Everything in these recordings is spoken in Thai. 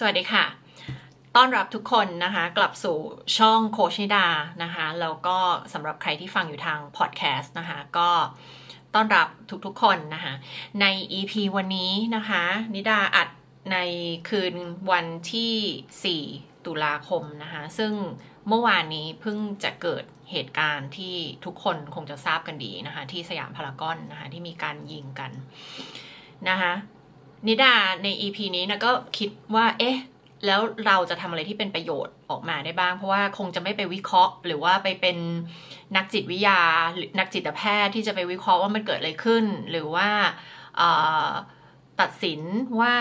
สวัสดีค่ะ ต้อนรับทุกคนนะคะ กลับสู่ช่องโคชนิดานะคะ แล้วก็สำหรับใครที่ฟังอยู่ทางพอดแคสต์นะคะ ก็ต้อนรับทุกๆคนนะคะ ใน EP วันนี้นะคะ นิดาอัดในคืนวันที่ 4 ตุลาคมนะคะ ซึ่งเมื่อวานนี้เพิ่งจะเกิดเหตุการณ์ที่ทุกคนคงจะทราบกันดีนะคะ ที่สยามพารากอนนะคะ ที่มีการยิงกันนะคะ นิดาใน EP นี้นะก็คิดว่า เอ๊ะ แล้วเราจะทำอะไรที่เป็นประโยชน์ออกมาได้บ้าง เพราะว่าคงจะไม่ไปวิเคราะห์ หรือว่าไปเป็นนักจิตวิทยาหรือนักจิตแพทย์ที่จะไปวิเคราะห์ว่ามันเกิดอะไรขึ้น หรือว่าตัดสินว่า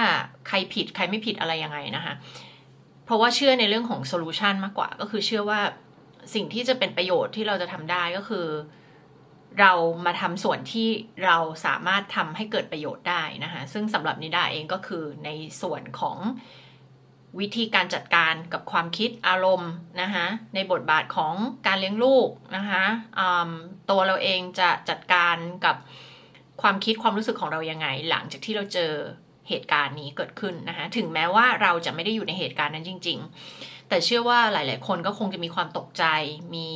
ใครผิดใครไม่ผิดอะไรยังไงนะคะ เพราะว่าเชื่อในเรื่องของโซลูชันมากกว่า ก็คือเชื่อว่าสิ่งที่จะเป็นประโยชน์ที่เราจะทำได้ก็คือ เรามาทำส่วนที่เราสามารถทำให้เกิดประโยชน์ได้นะคะซึ่งสำหรับนิดาเองก็คือในส่วนของวิธีการจัดการกับความคิดอารมณ์นะคะในบทบาทของการเลี้ยงลูกนะคะตัวเราเองจะจัดการกับความคิดความรู้สึกของเรายังไง หลังจากที่เราเจอเหตุการณ์นี้เกิดขึ้นนะคะถึงแม้ว่าเราจะไม่ได้อยู่ในเหตุการณ์นั้นจริง ๆ แต่เชื่อว่าหลาย ๆ คนก็คงจะมีความตกใจมี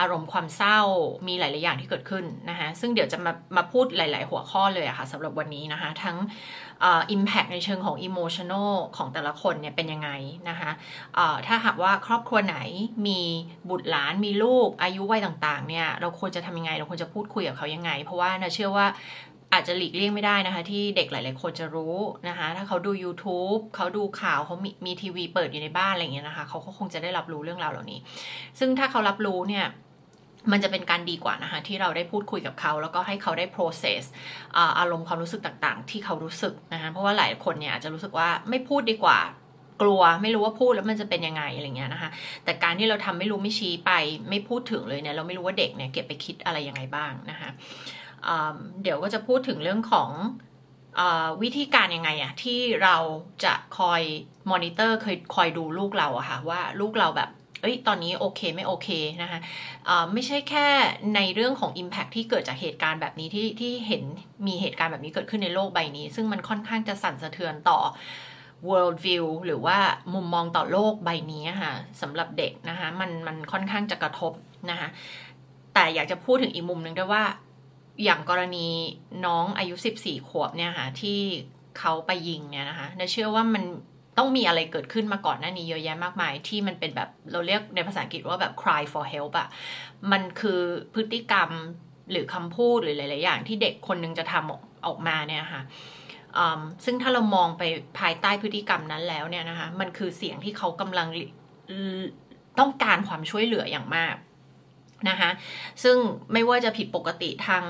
อารมณ์ความเศร้ามีหลาย ๆ อย่างที่เกิดขึ้นนะคะซึ่งเดี๋ยวจะมามาพูดหลาย ๆ หัวข้อเลยอะคะ่ะสำหรับวันนี้นะคะทั้งอิมแพกในเชิงของอิโมชันอลของแต่ละคนเนี่ยเป็นยังไงนะคะถ้าหากว่าครอบครัวไหนมีบุตรหลานมีลูกอายุวัยต่าง ๆ เนี่ยเราควรจะทำยังไง เราควรจะพูดคุยกับเขายังไง เพราะว่านะเชื่อว่าอาจจะหลีกเลี่ยงไม่ได้นะคะ ที่เด็กหลาย ๆ คนจะรู้นะคะ ถ้าเขาดู YouTube เขาดูข่าวเขามีมีทีวีเปิดอยู่ในบ้านอะไรอย่างเงี้ยนะคะ เขาก็คงจะได้รับรู้เรื่องราวเหล่านี้ ซึ่งถ้าเขารับรู้เนี่ย มันจะเป็นการดีกว่านะคะที่เราได้พูดคุยกับเขา แล้วก็ให้เขาได้ process อารมณ์ความรู้สึกต่างๆ ที่เขารู้สึกนะคะเพราะว่าหลายคนเนี่ยอาจจะรู้สึกว่าไม่พูดดีกว่ากลัวไม่รู้ว่าพูดแล้วมันจะเป็นยังไงอะไรเงี้ยนะคะ แต่การที่เราทำไม่รู้ไม่ชี้ไปไม่พูดถึงเลยเนี่ยเราไม่รู้ว่าเด็กเนี่ยเก็บไปคิดอะไรยังไงบ้างนะคะเดี๋ยวก็จะพูดถึงเรื่องของวิธีการยังไงอะที่เราจะคอยมอนิเตอร์เคยคอยดูลูกเราอะค่ะว่าลูกเราแบบ เอ้ย ตอนนี้โอเคไม่โอเคนะคะะไม่ใช่แค่ในเรื่องของ Impact ที่เกิดจากเหตุการณ์แบบนี้ที่ที่เห็นมีเหตุการณ์แบบนี้เกิดขึ้นในโลกใบนี้ ซึ่งมันค่อนข้างจะสั่นสะเทือนต่อ world view หรือว่ามุมมองต่อโลกใบนี้ค่ะสำหรับเด็กนะคะมันมันค่อนข้างจะกระทบนะคะแต่อยากจะพูดถึงอีกมุมหนึ่งด้วยว่า อย่างกรณีน้องอายุ 14 ขวบเนี่ยค่ะที่เขาไปยิงเนี่ยนะคะเชื่อว่ามัน ต้องมีอะไรเกิดขึ้นมาก่อนหน้านี้เยอะแยะมากมาย ที่มันเป็นแบบเราเรียกในภาษาอังกฤษว่าแบบ cry for help อะมันคือพฤติกรรมหรือคำพูดหรือหลายๆอย่างที่เด็กคนนึงจะทำออกมาเนี่ยค่ะซึ่งถ้าเรามองไปภายใต้พฤติกรรมนั้นแล้วเนี่ยนะคะ มันคือเสียงที่เขากำลังต้องการความช่วยเหลืออย่างมากนะคะซึ่งไม่ว่าจะผิดปกติทาง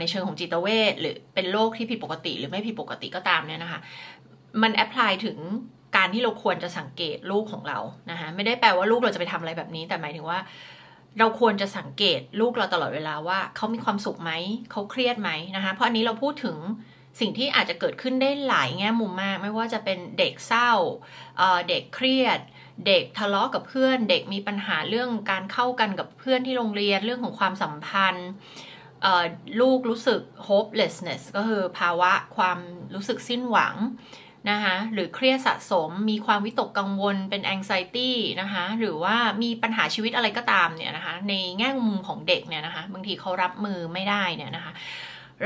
ในเชิงของจิตเวชหรือเป็นโรคที่ผิดปกติ หรือไม่ผิดปกติก็ตามเนี่ยนะคะ มันแอพพลายถึง การที่เราควรจะสังเกตลูกของเรานะคะไม่ได้แปลว่าลูกเราจะไปทำอะไรแบบนี้ แต่หมายถึงว่า เราควรจะสังเกตลูกเราตลอดเวลาว่าเขามีความสุขไหมเขาเครียดไหมนะคะเพราะอันนี้เราพูดถึงสิ่งที่อาจจะเกิดขึ้นได้หลายแง่มุมมาก ไม่ว่าจะเป็นเด็กเศร้าเด็กเครียด เด็กทะเลาะกับเพื่อน เด็กมีปัญหาเรื่องการเข้ากันกับเพื่อนที่โรงเรียนเรื่องของความสัมพันธ์ลูกรู้สึก hopelessness ก็คือภาวะความรู้สึกสิ้นหวัง นะคะหรือเครียดสะสมมีความวิตกกังวลเป็น anxiety นะคะหรือว่ามีปัญหาชีวิตอะไรก็ตามเนี่ยนะคะในแง่มุมของเด็กเนี่ยนะคะบางทีเขารับมือไม่ได้เนี่ยนะคะ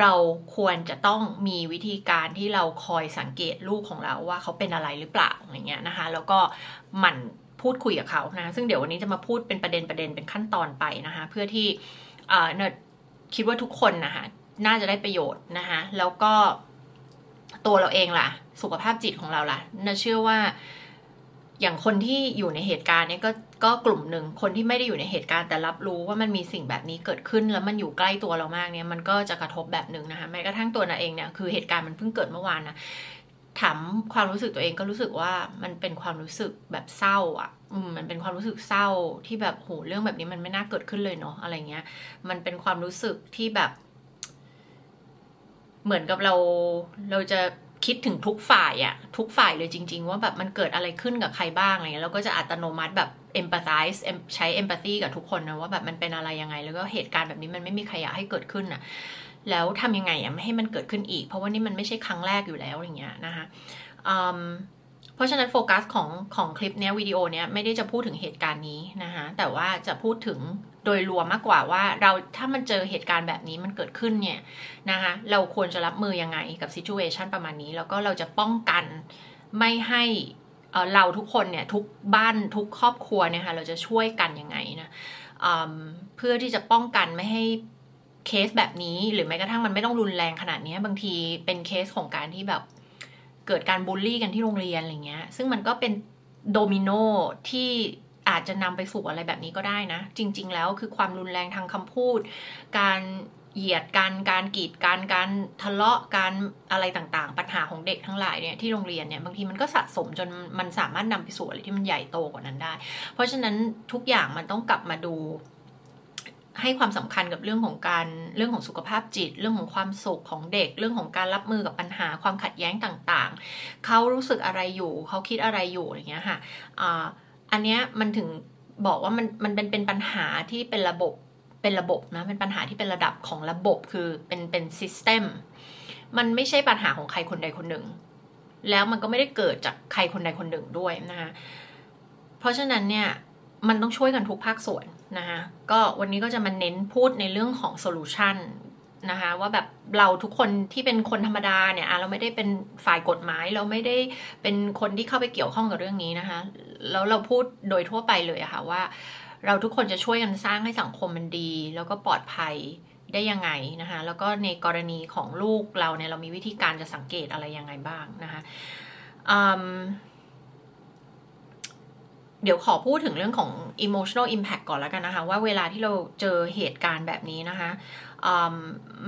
เราควรจะต้องมีวิธีการที่เราคอยสังเกตลูกของเราว่าเขาเป็นอะไรหรือเปล่าอย่างเงี้ยนะคะแล้วก็หมั่นพูดคุยกับเขานะซึ่งเดี๋ยววันนี้จะมาพูดเป็นประเด็นประเด็นเป็นขั้นตอนไปนะคะเพื่อที่เนคิดว่าทุกคนนะคะน่าจะได้ประโยชน์นะคะแล้วก็ ตัวเราเองล่ะ สุขภาพจิตของเราล่ะน่าเชื่อว่าอย่างคนที่อยู่ในเหตุการณ์นี้ก็ก็กลุ่มหนึ่งคนที่ไม่ได้อยู่ในเหตุการณ์แต่รับรู้ว่ามันมีสิ่งแบบนี้เกิดขึ้นแล้วมันอยู่ใกล้ตัวเรามากเนี่ยมันก็จะกระทบแบบหนึ่งนะคะแม้กระทั่งตัวนาเองเนี่ยคือเหตุการณ์มันเพิ่งเกิดเมื่อวานนะถามความรู้สึกตัวเองก็รู้สึกว่ามันเป็นความรู้สึกแบบเศร้าอะมมันเป็นความรู้สึกเศร้าที่แบบโหเรื่องแบบนี้มันไม่น่าเกิดขึ้นเลยเนาะอะไรเงี้ย มันเป็นความรู้สึกที่แบบ เหมือนกับเราเราจะคิดถึงทุกฝ่ายอะทุกฝ่ายเลยจริง ๆ ว่าแบบมันเกิดอะไรขึ้นกับใครบ้างอะไรเงี้ยเราก็จะอัตโนมัติแบบ empathize ใช้ empathy กับทุกคนนะว่าแบบมันเป็นอะไรยังไง แล้วก็เหตุการณ์แบบนี้มันไม่มีใครอยากให้เกิดขึ้นอะแล้วทำยังไงอะไม่ให้มันเกิดขึ้นอีก เพราะว่านี่มันไม่ใช่ครั้งแรกอยู่แล้วอย่างเงี้ยนะคะเพราะฉะนั้นโฟกัสของของคลิปเนี้ยวิดีโอเนี้ยไม่ได้จะพูดถึงเหตุการณ์นี้นะคะแต่ว่าจะพูดถึง โดยรวมมากกว่าว่าเราถ้ามันเจอเหตุการณ์แบบนี้มันเกิดขึ้นเนี่ยนะคะเราควรจะรับมือยังไงกับซิจูเอชันประมาณนี้ แล้วก็เราจะป้องกันไม่ให้เราทุกคนเนี่ยทุกบ้านทุกครอบครัวเนี่ยค่ะเราจะช่วยกันยังไงนะเพื่อที่จะป้องกันไม่ให้เคสแบบนี้หรือแม้กระทั่งมันไม่ต้องรุนแรงขนาดนี้บางทีเป็นเคสของการที่แบบเกิดการบูลลี่กันที่โรงเรียนอะไรเงี้ย ซึ่งมันก็เป็นโดมิโนที่ อาจจะนำไปสู่อะไรแบบนี้ก็ได้นะ จริง ๆ แล้วคือความรุนแรงทางคำพูด การเหยียดกันการกีดกันการทะเลาะการอะไรต่างๆ ปัญหาของเด็กทั้งหลายเนี่ยที่โรงเรียนเนี่ยบางทีมันก็สะสมจนมันสามารถนำไปสู่อะไรที่มันใหญ่โตกว่านั้นได้ เพราะฉะนั้นทุกอย่างมันต้องกลับมาดูให้ความสำคัญกับเรื่องของการเรื่องของสุขภาพจิต เรื่องของความสุขของเด็ก เรื่องของการรับมือกับปัญหาความขัดแย้งต่างๆ เขารู้สึกอะไรอยู่ เขาคิดอะไรอยู่อย่างเงี้ยค่ะ อันเนี้ยมันถึงบอกว่ามันมันเป็นเป็นปัญหาที่เป็นระบบเป็นระบบนะเป็นปัญหาที่เป็นระดับของระบบคือเป็นเป็นซิสเต็มมันไม่ใช่ปัญหาของใครคนใดคนหนึ่ง แล้วมันก็ไม่ได้เกิดจากใครคนใดคนหนึ่งด้วยนะคะเพราะฉะนั้นเนี่ยมันต้องช่วยกันทุกภาคส่วนนะคะก็วันนี้ก็จะมาเน้นพูดในเรื่องของโซลูชัน นะคะว่าแบบเราทุกคนที่เป็นคนธรรมดาเนี่ยเราไม่ได้เป็นฝ่ายกฎหมาย เราไม่ได้เป็นคนที่เข้าไปเกี่ยวข้องกับเรื่องนี้นะคะแล้วเราพูดโดยทั่วไปเลยอะคะ่ะว่า เราทุกคนจะช่วยกันสร้างให้สังคมมันดี แล้วก็ปลอดภัยได้ยังไงนะคะแล้วก็ในกรณีของลูกเราเนี่ยเรามีวิธีการจะสังเกตอะไรยังไงบ้างนะคะเดี๋ยวขอพูดถึงเรื่องของ emotional impact ก่อนแล้วกันนะคะ ว่าเวลาที่เราเจอเหตุการณ์แบบนี้นะคะ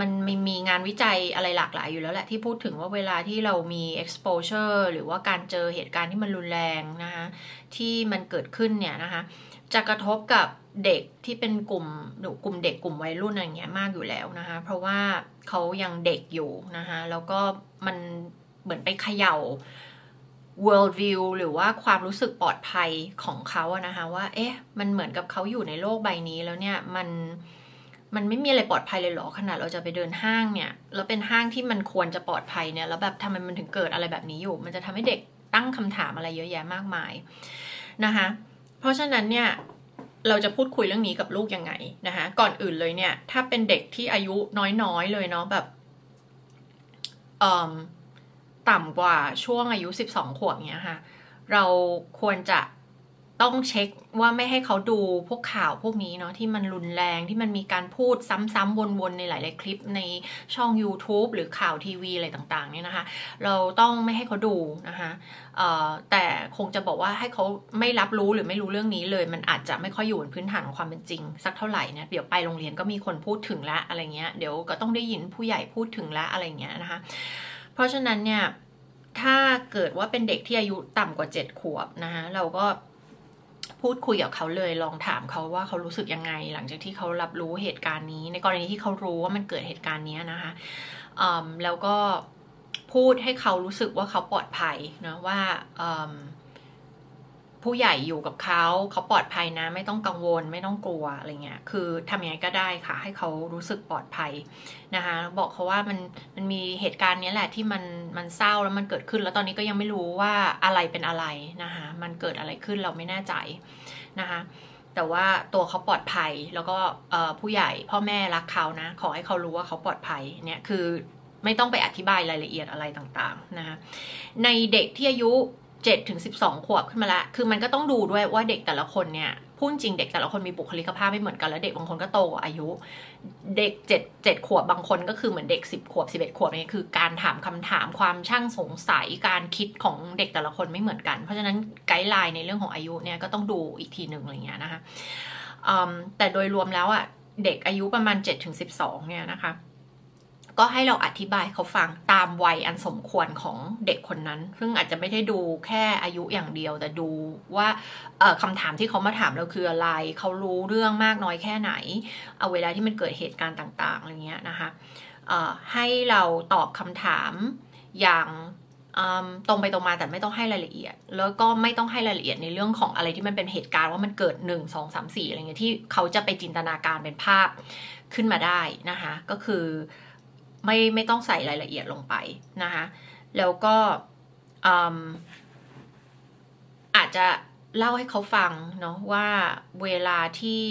มันมมีงานวิจัยอะไรหลากหลายอยู่แล้วแหละที่พูดถึงว่าเวลาที่เรามี exposure หรือว่าการเจอเหตุการณ์ที่มันรุนแรงนะคะที่มันเกิดขึ้นเนี่ยนะคะจะกระทบกับเด็กที่เป็นกลุ่มกลุ่มเด็กกลุ่มวัยรุ่นอะไรเงี้ยมากอยู่แล้วนะคะเพราะว่าเขายังเด็กอยู่นะคะแล้วก็มันเหมือนไปเขย่า world view หรือว่าความรู้สึกปลอดภัยของเขาอะนะคะว่าเอ๊ะมันเหมือนกับเขาอยู่ในโลกใบนี้แล้วเนี่ยมัน มันไม่มีอะไรปลอดภัยเลยหรอขนาดเราจะไปเดินห้างเนี่ยแล้วเป็นห้างที่มันควรจะปลอดภัยเนี่ยแล้วแบบทำไมมันถึงเกิดอะไรแบบนี้อยู่ มันจะทำให้เด็กตั้งคำถามอะไรเยอะแยะมากมายนะคะเพราะฉะนั้นเนี่ยเราจะพูดคุยเรื่องนี้กับลูกยังไงนะคะก่อนอื่นเลยเนี่ยถ้าเป็นเด็กที่อายุน้อยๆเลยเนาะแบบต่ำกว่าช่วงอายุ 12 ขวบเนี้ยค่ะเราควรจะ ต้องเช็คว่าไม่ให้เขาดูพวกข่าวพวกนี้เนาะที่มันรุนแรงที่มันมีการพูดซ้ำๆวนๆในหลาย ๆ คลิปในช่อง YouTube หรือข่าวทีวีอะไรต่างๆเนี่ยนะคะ เราต้องไม่ให้เขาดูนะคะแต่คงจะบอกว่าให้เขาไม่รับรู้หรือไม่รู้เรื่องนี้เลย มันอาจจะไม่ค่อยอยู่บนพื้นฐานของความเป็นจริง สักเท่าไหร่เนี่ยเดี๋ยวไปโรงเรียนก็มีคนพูดถึงแล้วอะไรเงี้ยเดี๋ยวก็ต้องได้ยินผู้ใหญ่พูดถึงแล้วอะไรเงี้ยนะคะ เพราะฉะนั้นเนี่ยถ้าเกิดว่าเป็นเด็กที่อายุต่ำกว่าเจ็ดขวบนะคะเราก็ พูดคุยกับเขาเลยลองถามเขาว่าเขารู้สึกยังไง หลังจากที่เขารับรู้เหตุการณ์นี้ ในกรณีที่เขารู้ว่ามันเกิดเหตุการณ์นี้นะคะแล้วก็พูดให้เขารู้สึกว่าเขาปลอดภัยนะว่า ผู้ใหญ่อยู่กับเขา เขาปลอดภัยนะ ไม่ต้องกังวลไม่ต้องกลัวอะไรเงี้ยคือทำยังไงก็ได้ค่ะ ให้เขารู้สึกปลอดภัยนะคะบอกเขาว่ามันมันมีเหตุการณ์นี้แหละที่มันมันเศร้าแล้วมันเกิดขึ้น แล้วตอนนี้ก็ยังไม่รู้ว่าอะไรเป็นอะไรนะคะมันเกิดอะไรขึ้นเราไม่แน่ใจนะคะแต่ว่าตัวเขาปลอดภัยแล้วก็ผู้ใหญ่พ่อแม่รักเขานะ ขอให้เขารู้ว่าเขาปลอดภัยเนี่ยคือไม่ต้องไปอธิบายรายละเอียดอะไรต่างๆนะคะในเด็กที่อายุ เจ็ดถึงสิบสองขวบขึ้นมาละ คือมันก็ต้องดูด้วยว่าเด็กแต่ละคนเนี่ยพูดจริงเด็กแต่ละคนมีบุคลิกภาพไม่เหมือนกันแล้วเด็กบางคนก็โตกว่าอายุ เด็กเจ็ดเจ็ดขวบบางคนก็คือเหมือนเด็กสิบขวบสิบเอ็ดขวบนี่คือการถามคำถามความช่างสงสัยการคิดของเด็กแต่ละคนไม่เหมือนกัน เพราะฉะนั้นไกด์ไลน์ในเรื่องของอายุเนี่ยก็ต้องดูอีกทีหนึ่งอะไรเงี้ยนะคะแต่โดยรวมแล้วอะเด็กอายุประมาณ7-12ถึงเนี่ยนะคะ ก็ให้เราอธิบายเขาฟังตามวัยอันสมควรของเด็กคนนั้น ซึ่งอาจจะไม่ได้ดูแค่อายุอย่างเดียว แต่ดูว่าคำถามที่เขามาถามเราคืออะไร เขารู้เรื่องมากน้อยแค่ไหน เอาเวลาที่มันเกิดเหตุการณ์ต่างๆอะไรเงี้ยนะคะให้เราตอบคำถามอย่างตรงไปตรงมาแต่ไม่ต้องให้รายละเอียด แล้วก็ไม่ต้องให้รายละเอียดในเรื่องของอะไรที่มันเป็นเหตุการณ์ว่ามันเกิดหนึ่งสองสามสี่อะไรเงี้ยที่เขาจะไปจินตนาการเป็นภาพขึ้นมาได้นะคะ ก็คือ ไม่ไม่ต้องใส่รายละเอียดลงไปนะคะแล้วก็อาจะเล่าให้เขาฟังเนาะว่าเวลาที่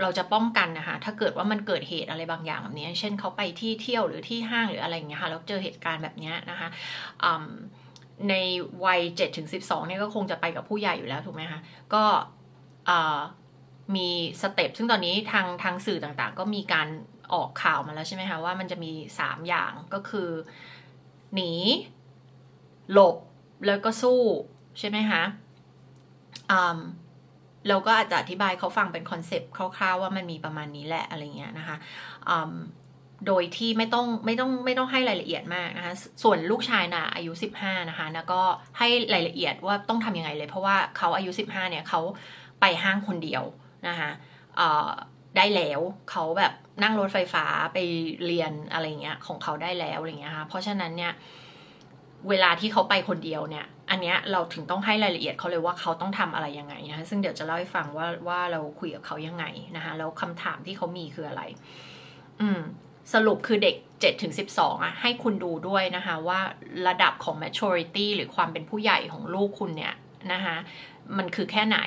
เราจะป้องกันนะคะถ้าเกิดว่ามันเกิดเหตุอะไรบางอย่างแบบนี้ เช่นเขาไปที่เที่ยวหรือที่ห้างหรืออะไรอย่างเงี้ยค่ะแล้วเจอเหตุการณ์แบบนี้นะคะในวัย7ถึง12เนี่ยก็คงจะไปกับผู้ใหญ่อยู่แล้วถูกไหมคะก็มีสเต็ปซึ่งตอนนี้ทางทางสื่อต่างๆ ก็มีการ ออกข่าวมาแล้วใช่ไหมคะว่ามันจะมี 3 อย่างก็คือ หนี หลบแล้วก็สู้ใช่ไหมคะเราก็อาจจะอธิบายเขาฟังเป็นคอนเซปต์คร่าวๆว่ามันมีประมาณนี้แหละอะไรเงี้ยนะคะโดยที่ไม่ต้องไม่ต้องไม่ต้องให้รายละเอียดมากนะคะ ส่วนลูกชายนะอายุ 15 นะคะแล้วก็ให้รายละเอียดว่าต้องทำยังไงเลย เพราะว่าเขาอายุ 15 เนี่ยเขาไปห้างคนเดียวนะคะได้แล้วเขาแบบ นั่งรถไฟฟ้าไปเรียนอะไรเงี้ยของเขาได้แล้วอะไรเงี้ยค่ะเพราะฉะนั้นเนี่ยเวลาที่เขาไปคนเดียวเนี่ย อันเนี้ยเราถึงต้องให้รายละเอียดเขาเลยว่าเขาต้องทำอะไรยังไงนะคะซึ่งเดี๋ยวจะเล่าให้ฟังว่าว่าเราคุยกับเขายังไงนะคะแล้วคำถามที่เขามีคืออะไร อืม สรุปคือเด็ก7ถึง12อะให้คุณดูด้วยนะคะว่าระดับของ maturity หรือความเป็นผู้ใหญ่ของลูกคุณเนี่ยนะคะมันคือแค่ไหน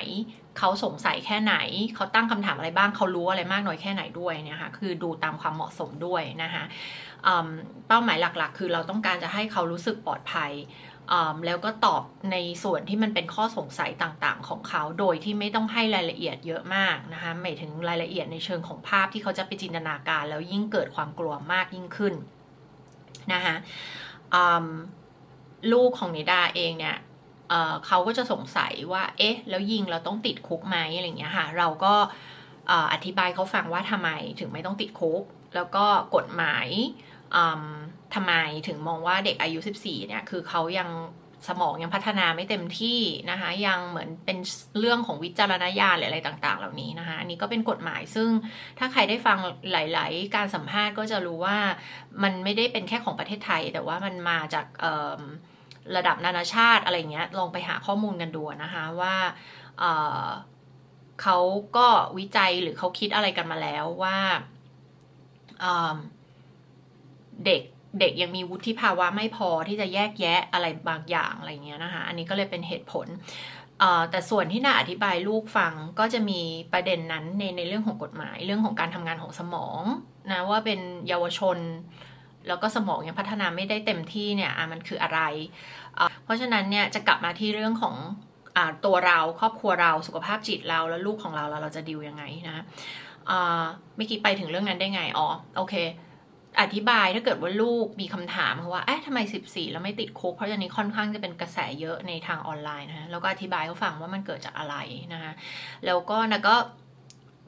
เขาสงสัยแค่ไหน เขาตั้งคำถามอะไรบ้าง เขารู้อะไรมากน้อยแค่ไหนด้วยเนี่ยค่ะ คือดูตามความเหมาะสมด้วยนะคะเป้าหมายหลักๆ คือเราต้องการจะให้เขารู้สึกปลอดภัยแล้วก็ตอบในส่วนที่มันเป็นข้อสงสัยต่างๆ ของเขาโดยที่ไม่ต้องให้รายละเอียดเยอะมากนะคะหมายถึงรายละเอียดในเชิงของภาพที่เขาจะไปจินตนาการ แล้วยิ่งเกิดความกลัวมากยิ่งขึ้นนะคะลูกของนิดาเองเนี่ย เขาก็จะสงสัยว่า เอ๊ะ แล้วยิงเราต้องติดคุกไหมอะไรเงี้ยค่ะ เราก็อธิบายเขาฟังว่าทำไมถึงไม่ต้องติดคุก แล้วก็กฎหมายทำไมถึงมองว่าเด็กอายุ 14 เนี่ย คือเขายังสมองยังพัฒนาไม่เต็มที่นะคะ ยังเหมือนเป็นเรื่องของวิจารณญาณหรืออะไรต่างๆ เหล่านี้นะคะ อันนี้ก็เป็นกฎหมายซึ่งถ้าใครได้ฟังหลาย ๆ การสัมภาษณ์ก็จะรู้ว่ามันไม่ได้เป็นแค่ของประเทศไทย แต่ว่ามันมาจาก ระดับนานาชาติอะไรเงี้ยลองไปหาข้อมูลกันดูนะคะว่าเขาก็วิจัยหรือเขาคิดอะไรกันมาแล้วว่าเด็กเด็กยังมีวุฒิภาวะไม่พอที่จะแยกแยะอะไรบางอย่างอะไรเงี้ยนะคะอันนี้ก็เลยเป็นเหตุผลแต่ส่วนที่น่าอธิบายลูกฟังก็จะมีประเด็นนั้นในในเรื่องของกฎหมาย เรื่องของการทำงานของสมองนะว่าเป็นเยาวชน แล้วก็สมองยังพัฒนาไม่ได้เต็มที่เนี่ยมันคืออะไร เพราะฉะนั้นเนี่ยจะกลับมาที่เรื่องของอตัวเราครอบครัวเราสุขภาพจิตเราแล้วลูกของเราแล้วเราจะดิวยังไงนะเมื่อกี้ไปถึงเรื่องนั้นได้ไงอ๋อโอเค อธิบายถ้าเกิดว่าลูกมีคำถามว่าเอ๊ะทำไม 14 แล้วไม่ติดคุกเพราะอันนี้ค่อนข้างจะเป็นกระแสเยอะในทางออนไลน์นะแล้วก็อธิบายเขาฟังว่ามันเกิดจากอะไรนะคะแล้วก็นะก็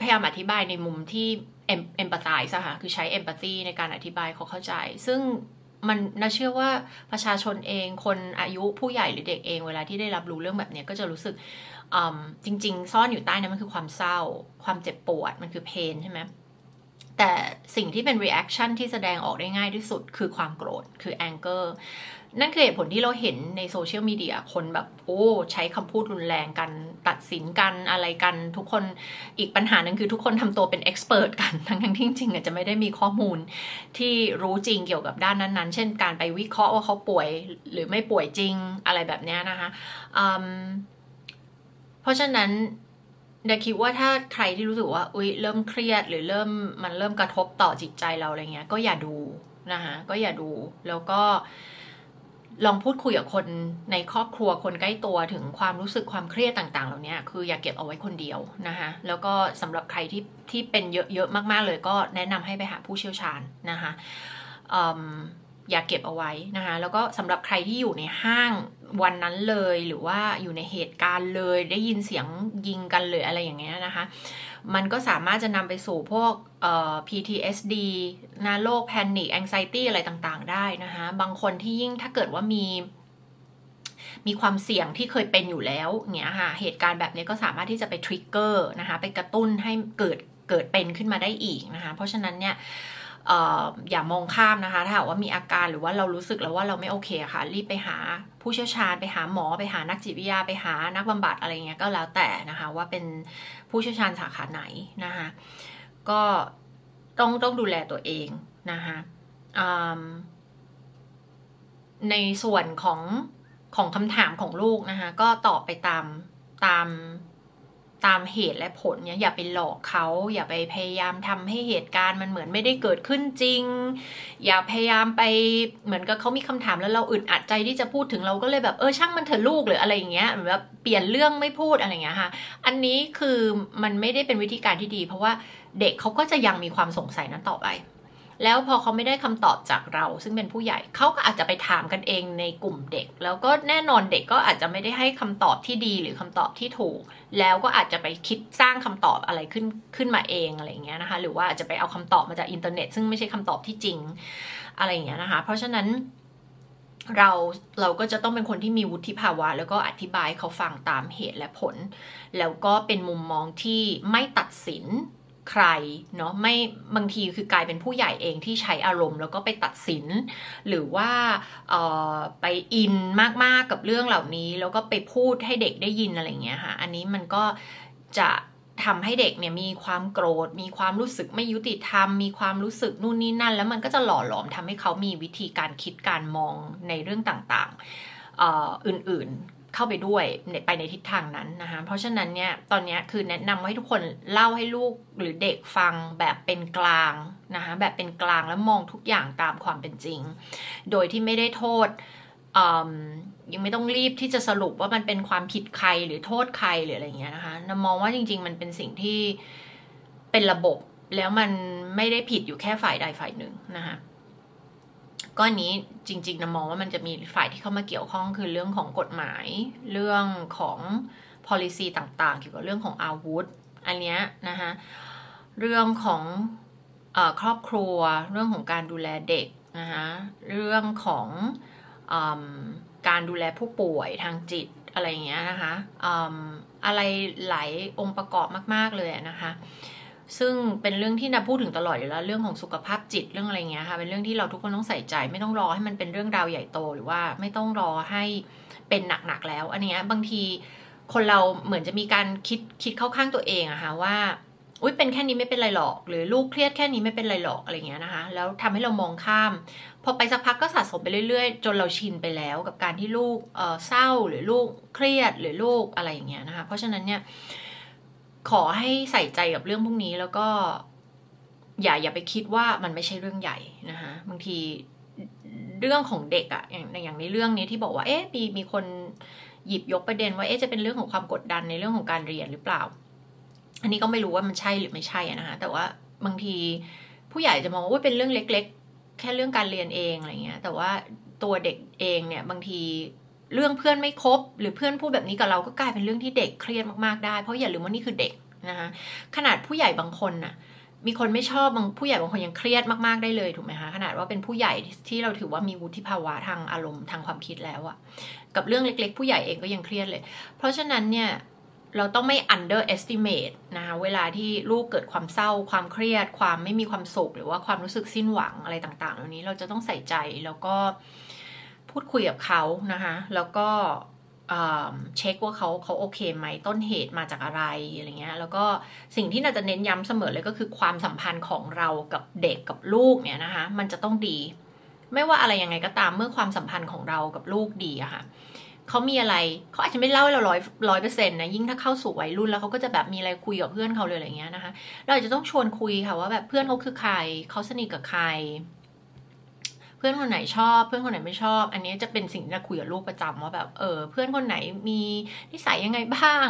พยายามอธิบายในมุมที่ empathize ค่ะคือใช้ empathy ในการอธิบายเขาเข้าใจ ซึ่งมันน่าเชื่อว่าประชาชนเองคนอายุผู้ใหญ่หรือเด็กเองเวลาที่ได้รับรู้เรื่องแบบนี้ก็จะรู้สึกจริง ๆ ซ่อนอยู่ใต้นั้นมันคือความเศร้า ความเจ็บปวดมันคือ pain ใช่ไหมแต่สิ่งที่เป็น reaction ที่แสดงออกได้ง่ายที่สุดคือความโกรธคือ anger นั่นคือเหตุผลที่เราเห็นในโซเชียลมีเดียคนแบบ โอ้ ใช้คำพูดรุนแรงกัน ตัดสินกันอะไรกัน ทุกคนอีกปัญหาหนึ่งคือทุกคนทำตัวเป็นเอ็กซ์เพรสกัน ทั้งทั้งที่จริงอาจจะไม่ได้มีข้อมูลที่รู้จริงเกี่ยวกับด้านนั้นๆ เช่นการไปวิเคราะห์ว่าเขาป่วยหรือไม่ป่วยจริงอะไรแบบนี้นะคะเพราะฉะนั้นเดคิดว่าถ้าใครที่รู้สึกว่าอุ้ยเริ่มเครียดหรือเริ่มมันเริ่มกระทบต่อจิตใจเราอะไรเงี้ย ก็อย่าดูนะคะก็อย่าดูแล้วก็ ลองพูดคุยกับคนในครอบครัวคนใกล้ตัวถึงความรู้สึกความเครียดต่าง ๆ เหล่านี้คืออย่าเก็บเอาไว้คนเดียวนะคะแล้วก็สำหรับใครที่ที่เป็นเยอะๆมาก ๆ เลยก็แนะนำให้ไปหาผู้เชี่ยวชาญนะคะอย่าเก็บเอาไว้นะคะแล้วก็สำหรับใครที่อยู่ในห้าง วันนั้นเลยหรือว่าอยู่ในเหตุการณ์เลยได้ยินเสียงยิงกันเลยอะไรอย่างเงี้ยนะคะ มันก็สามารถจะนำไปสู่พวก PTSD นะโรคแพนิคแองไซตี้อะไรต่างๆ ได้นะคะบางคนที่ยิ่งถ้าเกิดว่ามีมีความเสี่ยงที่เคยเป็นอยู่แล้วเงี้ยค่ะเหตุการณ์แบบนี้ก็สามารถที่จะไปทริกเกอร์นะคะไปกระตุ้นให้เกิดเกิดเป็นขึ้นมาได้อีกนะคะเพราะฉะนั้นเนี่ย อย่ามองข้ามนะคะ ถ้าหากว่ามีอาการหรือว่าเรารู้สึกแล้วว่าเราไม่โอเคค่ะ รีบไปหาผู้เชี่ยวชาญไปหาหมอไปหานักจิตวิทยาไปหานักบำบัดอะไรเงี้ยก็แล้วแต่นะคะ ว่าเป็นผู้เชี่ยวชาญสาขาไหนนะคะ ก็ต้องต้องดูแลตัวเองนะคะในส่วนของของคำถามของลูกนะคะ ก็ตอบไปตามตาม ตามเหตุและผลเนี่ยอย่าไปหลอกเขา อย่าไปพยายามทำให้เหตุการณ์มันเหมือนไม่ได้เกิดขึ้นจริง อย่าพยายามไปเหมือนกับเขามีคำถามแล้วเราอึดอัดใจที่จะพูดถึงเราก็เลยแบบเออช่างมันเถอะลูกหรืออะไรอย่างเงี้ยแบบเปลี่ยนเรื่องไม่พูดอะไรอย่างเงี้ยค่ะ อันนี้คือมันไม่ได้เป็นวิธีการที่ดี เพราะว่าเด็กเขาก็จะยังมีความสงสัยนั้นต่อไป แล้วพอเขาไม่ได้คำตอบจากเรา ซึ่งเป็นผู้ใหญ่เขาก็อาจจะไปถามกันเองในกลุ่มเด็ก แล้วก็แน่นอนเด็กก็อาจจะไม่ได้ให้คำตอบที่ดีหรือคำตอบที่ถูก แล้วก็อาจจะไปคิดสร้างคำตอบอะไรขึ้นขึ้นมาเองอะไรเงี้ยนะคะ หรือว่าอาจจะไปเอาคำตอบมาจากอินเทอร์เน็ต ซึ่งไม่ใช่คำตอบที่จริงอะไรเงี้ยนะคะ เพราะฉะนั้นเราเราก็จะต้องเป็นคนที่มีวุฒิภาวะ แล้วก็อธิบายเขาฟังตามเหตุและผล แล้วก็เป็นมุมมองที่ไม่ตัดสิน ใครเนาะไม่บางทีคือกลายเป็นผู้ใหญ่เองที่ใช้อารมณ์ แล้วก็ไปตัดสิน หรือว่าไปอินมากๆกับเรื่องเหล่านี้ แล้วก็ไปพูดให้เด็กได้ยินอะไรเงี้ยค่ะ อันนี้มันก็จะทำให้เด็กเนี่ยมีความโกรธ มีความรู้สึกไม่ยุติธรรม มีความรู้สึกนู่นนี่นั่น แล้วมันก็จะหล่อหลอมทำให้เขามีวิธีการคิดการมองในเรื่องต่างๆอื่น เข้าไปด้วยไปในทิศทางนั้นนะคะเพราะฉะนั้นเนี่ยตอนนี้คือแนะนำให้ทุกคนเล่าให้ลูกหรือเด็กฟังแบบเป็นกลางนะคะแบบเป็นกลางแล้วมองทุกอย่างตามความเป็นจริง โดยที่ไม่ได้โทษยังไม่ต้องรีบที่จะสรุปว่ามันเป็นความผิดใครหรือโทษใครหรืออะไรเงี้ยนะคะนมองว่าจริง ๆ มันเป็นสิ่งที่เป็นระบบแล้วมันไม่ได้ผิดอยู่แค่ฝ่ายใดฝ่ายหนึ่งนะคะ ก็นี้จริงๆนะมองว่ามันจะมีฝ่ายที่เข้ามาเกี่ยวข้องคือเรื่องของกฎหมาย เรื่องของ policy ต่างๆ เกี่ยวกับเรื่องของอาวุธ อันนี้นะคะเรื่องของอครอบครัว เรื่องของการดูแลเด็กนะคะเรื่องของอการดูแลผู้ป่วยทางจิตอะไรอย่างเงี้ยนะคะอะไรหลายองค์ประกอบมาก ๆเลยนะคะ ซึ่งเป็นเรื่องที่นาพูดถึงตลอดอยู่แล้วเรื่องของสุขภาพจิตเรื่องอะไรเงี้ยค่ะเป็นเรื่องที่เราทุกคนต้องใส่ใจ ไม่ต้องรอให้มันเป็นเรื่องราวใหญ่โตหรือว่าไม่ต้องรอให้เป็นหนักๆแล้ว อันนี้ยบางทีคนเราเหมือนจะมีการคิดคิดเข้าข้างตัวเองอะค่ะว่าอุ้ยเป็นแค่นี้ไม่เป็นไรหรอก หรือลูกเครียดแค่นี้ไม่เป็นไรหรอกอะไรเงี้ยนะคะ แล้วทำให้เรามองข้าม พอไปสักพักก็สะสมไปเรื่อยๆ จนเราชินไปแล้วกับการที่ลูกเเศร้าหรือลูกเครียดหรือลูกอะไรอย่างเงี้ยนะคะ เพราะฉะนั้นเนี่ย ขอให้ใส่ใจกับเรื่องพวกนี้แล้วก็ อย่าอย่าไปคิดว่ามันไม่ใช่เรื่องใหญ่นะคะบางทีเรื่องของเด็กอะอย่างอย่างในเรื่องนี้ที่บอกว่าเอ๊ะมีมีคนหยิบยกประเด็นว่าเอ๊ะจะเป็นเรื่องของความกดดันในเรื่องของการเรียนหรือเปล่า อันนี้ก็ไม่รู้ว่ามันใช่หรือไม่ใช่นะคะแต่ว่าบางทีผู้ใหญ่จะมองว่าเป็นเรื่องเล็ก ๆ แค่เรื่องการเรียนเองอะไรเงี้ย แต่ว่าตัวเด็กเองเนี่ยบางที เรื่องเพื่อนไม่ครบหรือเพื่อนพูดแบบนี้กับเราก็กลายเป็นเรื่องที่เด็กเครียดมากๆได้ เพราะอย่าลืมว่านี่คือเด็กนะคะขนาดผู้ใหญ่บางคนน่ะมีคนไม่ชอบบางผู้ใหญ่บางคนยังเครียดมากๆได้เลยถูกไหมคะขนาดว่าเป็นผู้ใหญ่ที่เราถือว่ามีวุฒิภาวะทางอารมณ์ทางความคิดแล้วอะกับเรื่องเล็ก ๆ ผู้ใหญ่เองก็ยังเครียดเลย เพราะฉะนั้นเนี่ยเราต้องไม่ underestimate นะคะเวลาที่ลูกเกิดความเศร้า ความเครียด ความไม่มีความสุข หรือว่าความรู้สึกสิ้นหวังอะไรต่างๆ เหล่านี้เราจะต้องใส่ใจแล้วก็ พูดคุยกับเขานะคะ แล้วก็เช็คว่าเขาเขาโอเคไหมต้นเหตุมาจากอะไรอะไรเงี้ยแล้วก็สิ่งที่น่าจะเน้นย้ำเสมอเลยก็คือความสัมพันธ์ของเรากับเด็กกับลูกเนี่ยนะคะ มันจะต้องดี ไม่ว่าอะไรยังไงก็ตามเมื่อความสัมพันธ์ของเรากับลูกดีอะค่ะเขามีอะไรเขาอาจจะไม่เล่าให้เราร้อยร้อยเปอร์เซ็นต์นะยิ่งถ้าเข้าสู่วัยรุ่นแล้วเขาก็จะแบบมีอะไรคุยกับเพื่อนเขาเลยอะไรเงี้ยนะคะ เราอาจะต้องชวนคุยค่ะว่าแบบเพื่อนเขาคือใครเขาสนิทกับใคร เพื่อนคนไหนชอบ เพื่อนคนไหนไม่ชอบ อันนี้จะเป็นสิ่งที่คุยกับลูกประจำว่าแบบเออเพื่อนคนไหนมีนิสัยยังไงบ้าง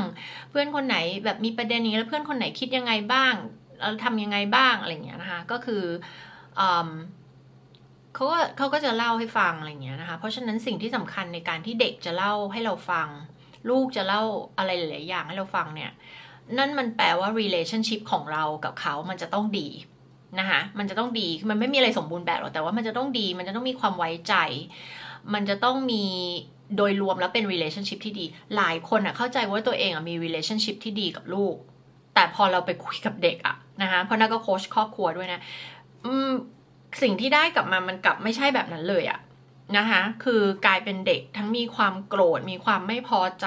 เพื่อนคนไหนแบบมีประเด็นนี้แล้วเพื่อนคนไหนคิดยังไงบ้างแล้วทำยังไงบ้างอะไรเงี้ยนะคะ ก็คือเขาก็เขาก็จะเล่าให้ฟังอะไรเงี้ยนะคะ เพราะฉะนั้นสิ่งที่สำคัญในการที่เด็กจะเล่าให้เราฟัง ลูกจะเล่าอะไรหลายอย่างให้เราฟังเนี่ย นั่นมันแปลว่า relationship ของเรากับเขามันจะต้องดี นะคะมันจะต้องดีมันไม่มีอะไรสมบูรณ์แบบหรอกแต่ว่ามันจะต้องดี มันจะต้องมีความไว้ใจ มันจะต้องมีโดยรวมแล้วเป็น relationship ที่ดี หลายคนอะเข้าใจว่าตัวเองอะมี relationship ที่ดีกับลูก แต่พอเราไปคุยกับเด็กอะนะคะเพราะนั่นก็โค้ชครอบครัวด้วยนะอืมสิ่งที่ได้กลับมามันกลับไม่ใช่แบบนั้นเลยอะนะคะคือกลายเป็นเด็กทั้งมีความโกรธมีความไม่พอใจ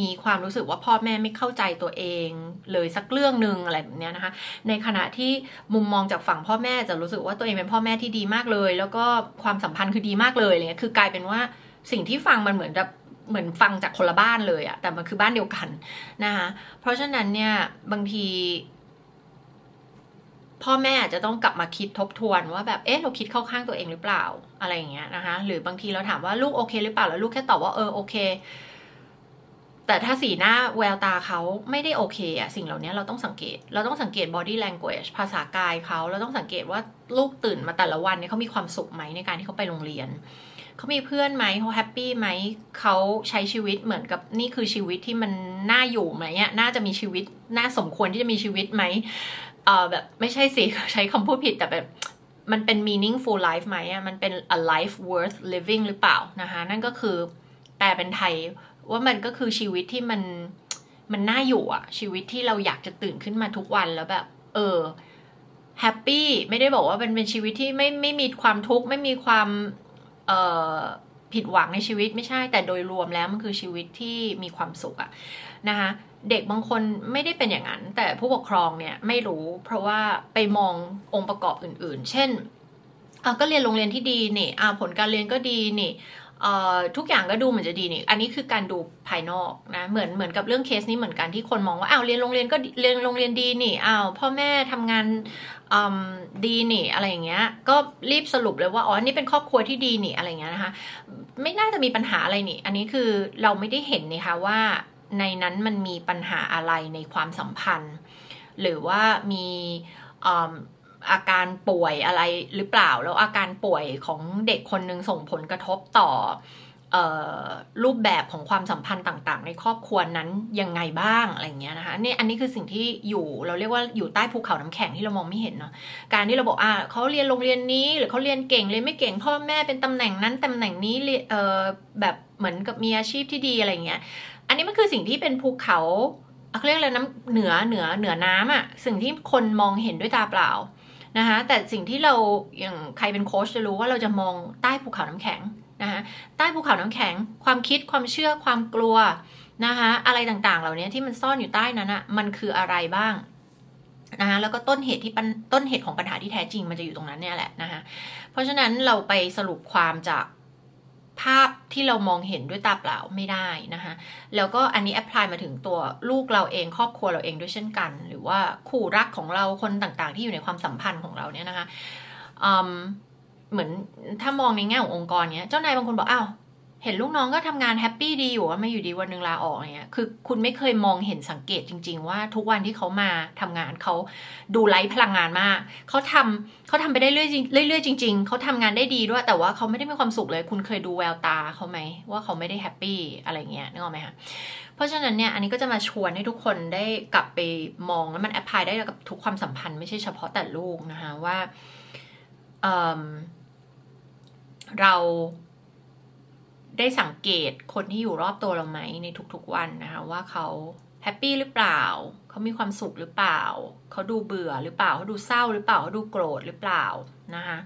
มีความรู้สึกว่าพ่อแม่ไม่เข้าใจตัวเอง เลยสักเรื่องหนึ่งอะไรแบบนี้นะคะ ในขณะที่มุมมองจากฝั่งพ่อแม่จะรู้สึกว่าตัวเองเป็นพ่อแม่ที่ดีมากเลย แล้วก็ความสัมพันธ์คือดีมากเลยอะไรเงี้ยคือกลายเป็นว่าสิ่งที่ฟังมันเหมือนแบบเหมือนฟังจากคนละบ้านเลยอะแต่มันคือบ้านเดียวกันนะคะเพราะฉะนั้นเนี่ยบางทีพ่อแม่อาจจะต้องกลับมาคิดทบทวนว่าแบบ เอ๊ะ เราคิดเข้าข้างตัวเองหรือเปล่า อะไรอย่างเงี้ยนะคะ หรือบางทีเราถามว่าลูกโอเคหรือเปล่า แล้วลูกแค่ตอบว่าเออโอเค แต่ถ้าสีหน้าแววตาเขาไม่ได้โอเคอะสิ่งเหล่านี้เราต้องสังเกต เราต้องสังเกต body language ภาษากายเขาเราต้องสังเกตว่าลูกตื่นมาแต่ละวันเนี่ยเขามีความสุขไหมในการที่เขาไปโรงเรียนเขามีเพื่อนไหมเขาแฮปปี้ไหมเขาใช้ชีวิตเหมือนกับนี่คือชีวิตที่มันน่าอยู่ไหมอะน่าจะมีชีวิตน่าสมควรที่จะมีชีวิตไหมเออแบบไม่ใช่สิใช้คำพูดผิดแต่แบบมันเป็น meaningful life ไหมอะมันเป็น a life worth living หรือเปล่านะคะนั่นก็คือแปลเป็นไทย ว่ามันก็คือชีวิตที่มันมันน่าอยู่อะชีวิตที่เราอยากจะตื่นขึ้นมาทุกวันแล้วแบบ เออ happy ไม่ได้บอกว่าเป็นเป็นชีวิตที่ไม่ไม่มีความทุกข์ไม่มีความผิดหวังในชีวิตไม่ใช่ แต่โดยรวมแล้วมันคือชีวิตที่มีความสุขอะนะคะเด็กบางคนไม่ได้เป็นอย่างนั้น แต่ผู้ปกครองเนี่ยไม่รู้เพราะว่าไปมององค์ประกอบอื่น ๆ เช่นเอาก็เรียนโรงเรียนที่ดีนี่อาผลการเรียนก็ดีนี่ ทุกอย่างก็ดูเหมือนจะดีนี่ อันนี้คือการดูภายนอกนะ เหมือนเหมือนกับเรื่องเคสนี้เหมือนกันที่คนมองว่า อ้าวเรียนโรงเรียนก็เรียนโรงเรียนดีนี่ อ้าวพ่อแม่ทำงานดีนี่อะไรอย่างเงี้ย ก็รีบสรุปเลยว่าอ๋อนี่เป็นครอบครัวที่ดีนี่อะไรเงี้ยนะคะ ไม่น่าจะมีปัญหาอะไรนี่ อันนี้คือเราไม่ได้เห็นนะคะว่าในนั้นมันมีปัญหาอะไรในความสัมพันธ์ หรือว่ามี อาการป่วยอะไรหรือเปล่า แล้วอาการป่วยของเด็กคนหนึ่งส่งผลกระทบต่อรูปแบบของความสัมพันธ์ต่างๆ ในครอบครัวนั้นยังไงบ้างอะไรเงี้ยนะคะนี่อันนี้คือสิ่งที่อยู่เราเรียกว่าอยู่ใต้ภูเขาน้ำแข็งที่เรามองไม่เห็นเนาะการที่เราบอกอ่าเขาเรียนโรงเรียนนี้ หรือเขาเรียนเก่งเรียนไม่เก่งพ่อแม่เป็นตำแหน่งนั้นตำแหน่งนี้เออแบบเหมือนกับมีอาชีพที่ดีอะไรเงี้ย อันนี้มันคือสิ่งที่เป็นภูเขาเขาเรียกอะไรน้ำเหนือเหนือเหนือน้ำอะ่ะสิ่งที่คนมองเห็นด้วยตาเปล่า นะคะแต่สิ่งที่เราอย่างใครเป็นโค้ชจะรู้ว่าเราจะมองใต้ภูเขาน้ำแข็งนะคะใต้ภูเขาน้ำแข็ง ความคิดความเชื่อความกลัวนะคะอะไรต่างๆ เหล่านี้ที่มันซ่อนอยู่ใต้นั้นอะมันคืออะไรบ้างนะคะแล้วก็ต้นเหตุที่ต้นเหตุของปัญหาที่แท้จริงมันจะอยู่ตรงนั้นเนี่ยแหละนะคะเพราะฉะนั้นเราไปสรุปความจาก ภาพที่เรามองเห็นด้วยตาเปล่าไม่ได้นะคะแล้วก็อันนี้แอพพลายมาถึงตัวลูกเราเองครอบครัวเราเองด้วยเช่นกัน หรือว่าคู่รักของเราคนต่างๆ ที่อยู่ในความสัมพันธ์ของเราเนี่ยนะคะเหมือนถ้ามองในแง่ขององค์กรเนี้ยเจ้านายบางคนบอกอ้าว เห็นลูกน้องก็ทำงานแฮปปี้ดีอยู่ว่าไม่อยู่ดีวันหนึ่งลาออกเนี้ยคือคุณไม่เคยมองเห็นสังเกตจริง ๆ ว่าทุกวันที่เขามาทำงานเขาดูไร้พลังงานมากเขาทำเขาทำไปได้เรื่อยๆเรื่อยๆจริง ๆเขาทำงานได้ดีด้วย แต่ว่าเขาไม่ได้มีความสุขเลย คุณเคยดูแววตาเขาไหมว่าเขาไม่ได้ happy อะไรเงี้ยนึกออกไหมคะเพราะฉะนั้นเนี่ยอันนี้ก็จะมาชวนให้ทุกคนได้กลับไปมองแล้วมัน apply ได้กับทุกความสัมพันธ์ไม่ใช่เฉพาะแต่ลูกนะคะว่าเรา ได้สังเกตคนที่อยู่รอบตัวเราไหมในทุกๆวันนะคะว่าเขาแฮปปี้หรือเปล่า เขามีความสุขหรือเปล่า เขาดูเบื่อหรือเปล่า เขาดูเศร้าหรือเปล่า เขาดูโกรธหรือเปล่านะคะ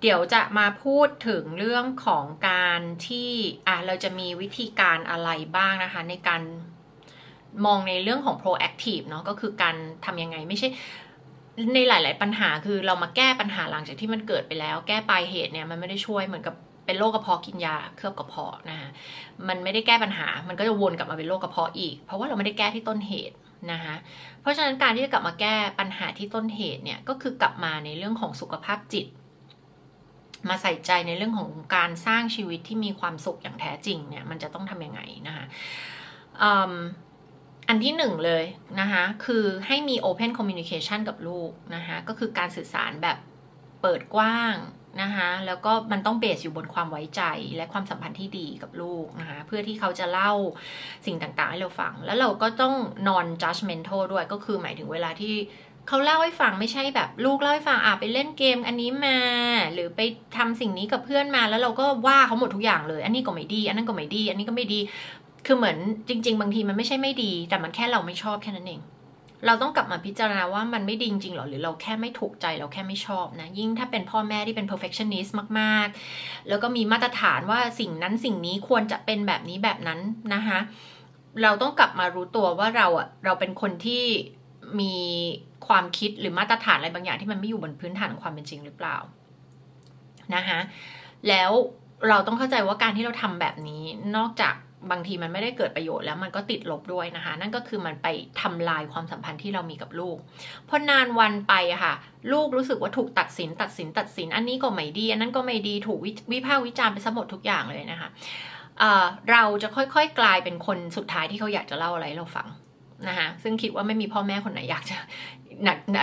เดี๋ยวจะมาพูดถึงเรื่องของการที่อะเราจะมีวิธีการอะไรบ้างนะคะ ในการมองในเรื่องของ proactive เนาะก็คือการทำยังไงไม่ใช่ ในหลาย ๆ ปัญหาคือเรามาแก้ปัญหาหลังจากที่มันเกิดไปแล้ว แก้ปลายเหตุเนี่ยมันไม่ได้ช่วยเหมือนกับเป็นโรคกระเพาะกินยาเคลือบกระเพาะนะคะมันไม่ได้แก้ปัญหา มันก็จะวนกลับมาเป็นโรคกระเพาะอีก เพราะว่าเราไม่ได้แก้ที่ต้นเหตุนะคะเพราะฉะนั้นการที่จะกลับมาแก้ปัญหาที่ต้นเหตุเนี่ยก็คือกลับมาในเรื่องของสุขภาพจิต มาใส่ใจในเรื่องของการสร้างชีวิตที่มีความสุขอย่างแท้จริงเนี่ยมันจะต้องทำยังไงนะคะ อันที่หนึ่งเลยนะคะคือให้มี Open Communication กับลูกนะคะก็คือการสื่อสารแบบเปิดกว้างนะคะแล้วก็มันต้องเบสอยู่บนความไว้ใจและความสัมพันธ์ที่ดีกับลูกนะคะเพื่อที่เขาจะเล่าสิ่งต่างๆ ให้เราฟัง แล้วเราก็ต้อง non judgmental ด้วยก็คือหมายถึงเวลาที่เขาเล่าให้ฟังไม่ใช่แบบลูกเล่าให้ฟังอ่าไปเล่นเกมอันนี้มา หรือไปทำสิ่งนี้กับเพื่อนมาแล้วเราก็ว่าเขาหมดทุกอย่างเลย อันนี้ก็ไม่ดี อันนั้นก็ไม่ดี อันนี้ก็ไม่ดี คือเหมือนจริง ๆ บางทีมันไม่ใช่ไม่ดี แต่มันแค่เราไม่ชอบแค่นั้นเอง เราต้องกลับมาพิจารณาว่ามันไม่ดีจริงหรอหรือเราแค่ไม่ถูกใจเราแค่ไม่ชอบนะ ยิ่งถ้าเป็นพ่อแม่ที่เป็น perfectionist มากๆ แล้วก็มีมาตรฐานว่าสิ่งนั้นสิ่งนี้ควรจะเป็นแบบนี้แบบนั้นนะคะเราต้องกลับมารู้ตัวว่าเราอะเราเป็นคนที่มีความคิดหรือมาตรฐานอะไรบางอย่างที่มันไม่อยู่บนพื้นฐานของความเป็นจริงหรือเปล่านะคะแล้วเราต้องเข้าใจว่าการที่เราทำแบบนี้นอกจาก บางทีมันไม่ได้เกิดประโยชน์แล้วมันก็ติดลบด้วยนะคะ นั่นก็คือมันไปทำลายความสัมพันธ์ที่เรามีกับลูกพอนานวันไปค่ะ ลูกรู้สึกว่าถูกตัดสินตัดสินตัดสิน อันนี้ก็ไม่ดีอันนั้นก็ไม่ดีถูกวิพากษ์วิจารณ์ไปซะหมดทุกอย่างเลยนะคะเราจะค่อยๆกลายเป็นคนสุดท้ายที่เขาอยากจะเล่าอะไรเราฟังนะคะซึ่งคิดว่าไม่มีพ่อแม่คนไหนอยากจะ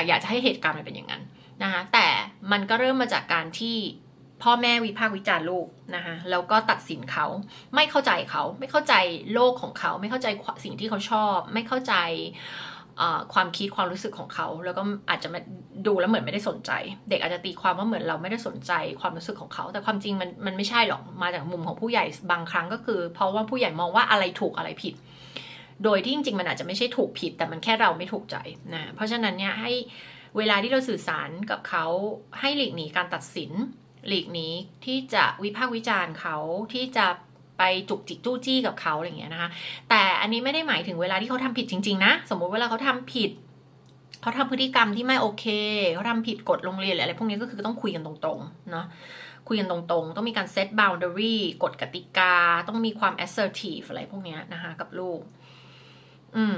อยากจะให้เหตุการณ์มันเป็นอย่างนั้นนะคะแต่มันก็เริ่มมาจากการที่ พ่อแม่วิพากษ์วิจารณ์ลูกนะคะแล้วก็ตัดสินเขาไม่เข้าใจเขา ไม่เข้าใจโลกของเขา ไม่เข้าใจสิ่งที่เขาชอบ ไม่เข้าใจความคิดความรู้สึกของเขา แล้วก็อาจจะดูแล้วเหมือนไม่ได้สนใจ เด็กอาจจะตีความว่าเหมือนเราไม่ได้สนใจความรู้สึกของเขา แต่ความจริงมันมันไม่ใช่หรอกมาจากมุมของผู้ใหญ่บางครั้งก็คือ เพราะว่าผู้ใหญ่มองว่าอะไรถูกอะไรผิด โดยที่จริงๆมันอาจจะไม่ใช่ถูกผิด แต่มันแค่เราไม่ถูกใจนะเพราะฉะนั้นเนี่ยให้เวลาที่เราสื่อสารกับเขาให้หลีกหนีการตัดสิน หลีกนี้ที่จะวิพากษ์วิจารณ์เขาที่จะไปจุกจิกจู้จี้กับเขาอะไรเงี้ยนะคะ แต่อันนี้ไม่ได้หมายถึงเวลาที่เขาทำผิดจริงๆนะสมมุติเวลาเขาทำผิดเขาทำพฤติกรรมที่ไม่โอเคเขาทำผิดกฎโรงเรียนหรืออะไรพวกนี้ก็คือต้องคุยกันตรงๆเนาะคุยกันตรงๆ ต้องมีการเซตบาวเดอรี่กฎกติกา ต้องมีความ assertive อะไรพวกนี้นะคะ กับลูก อืม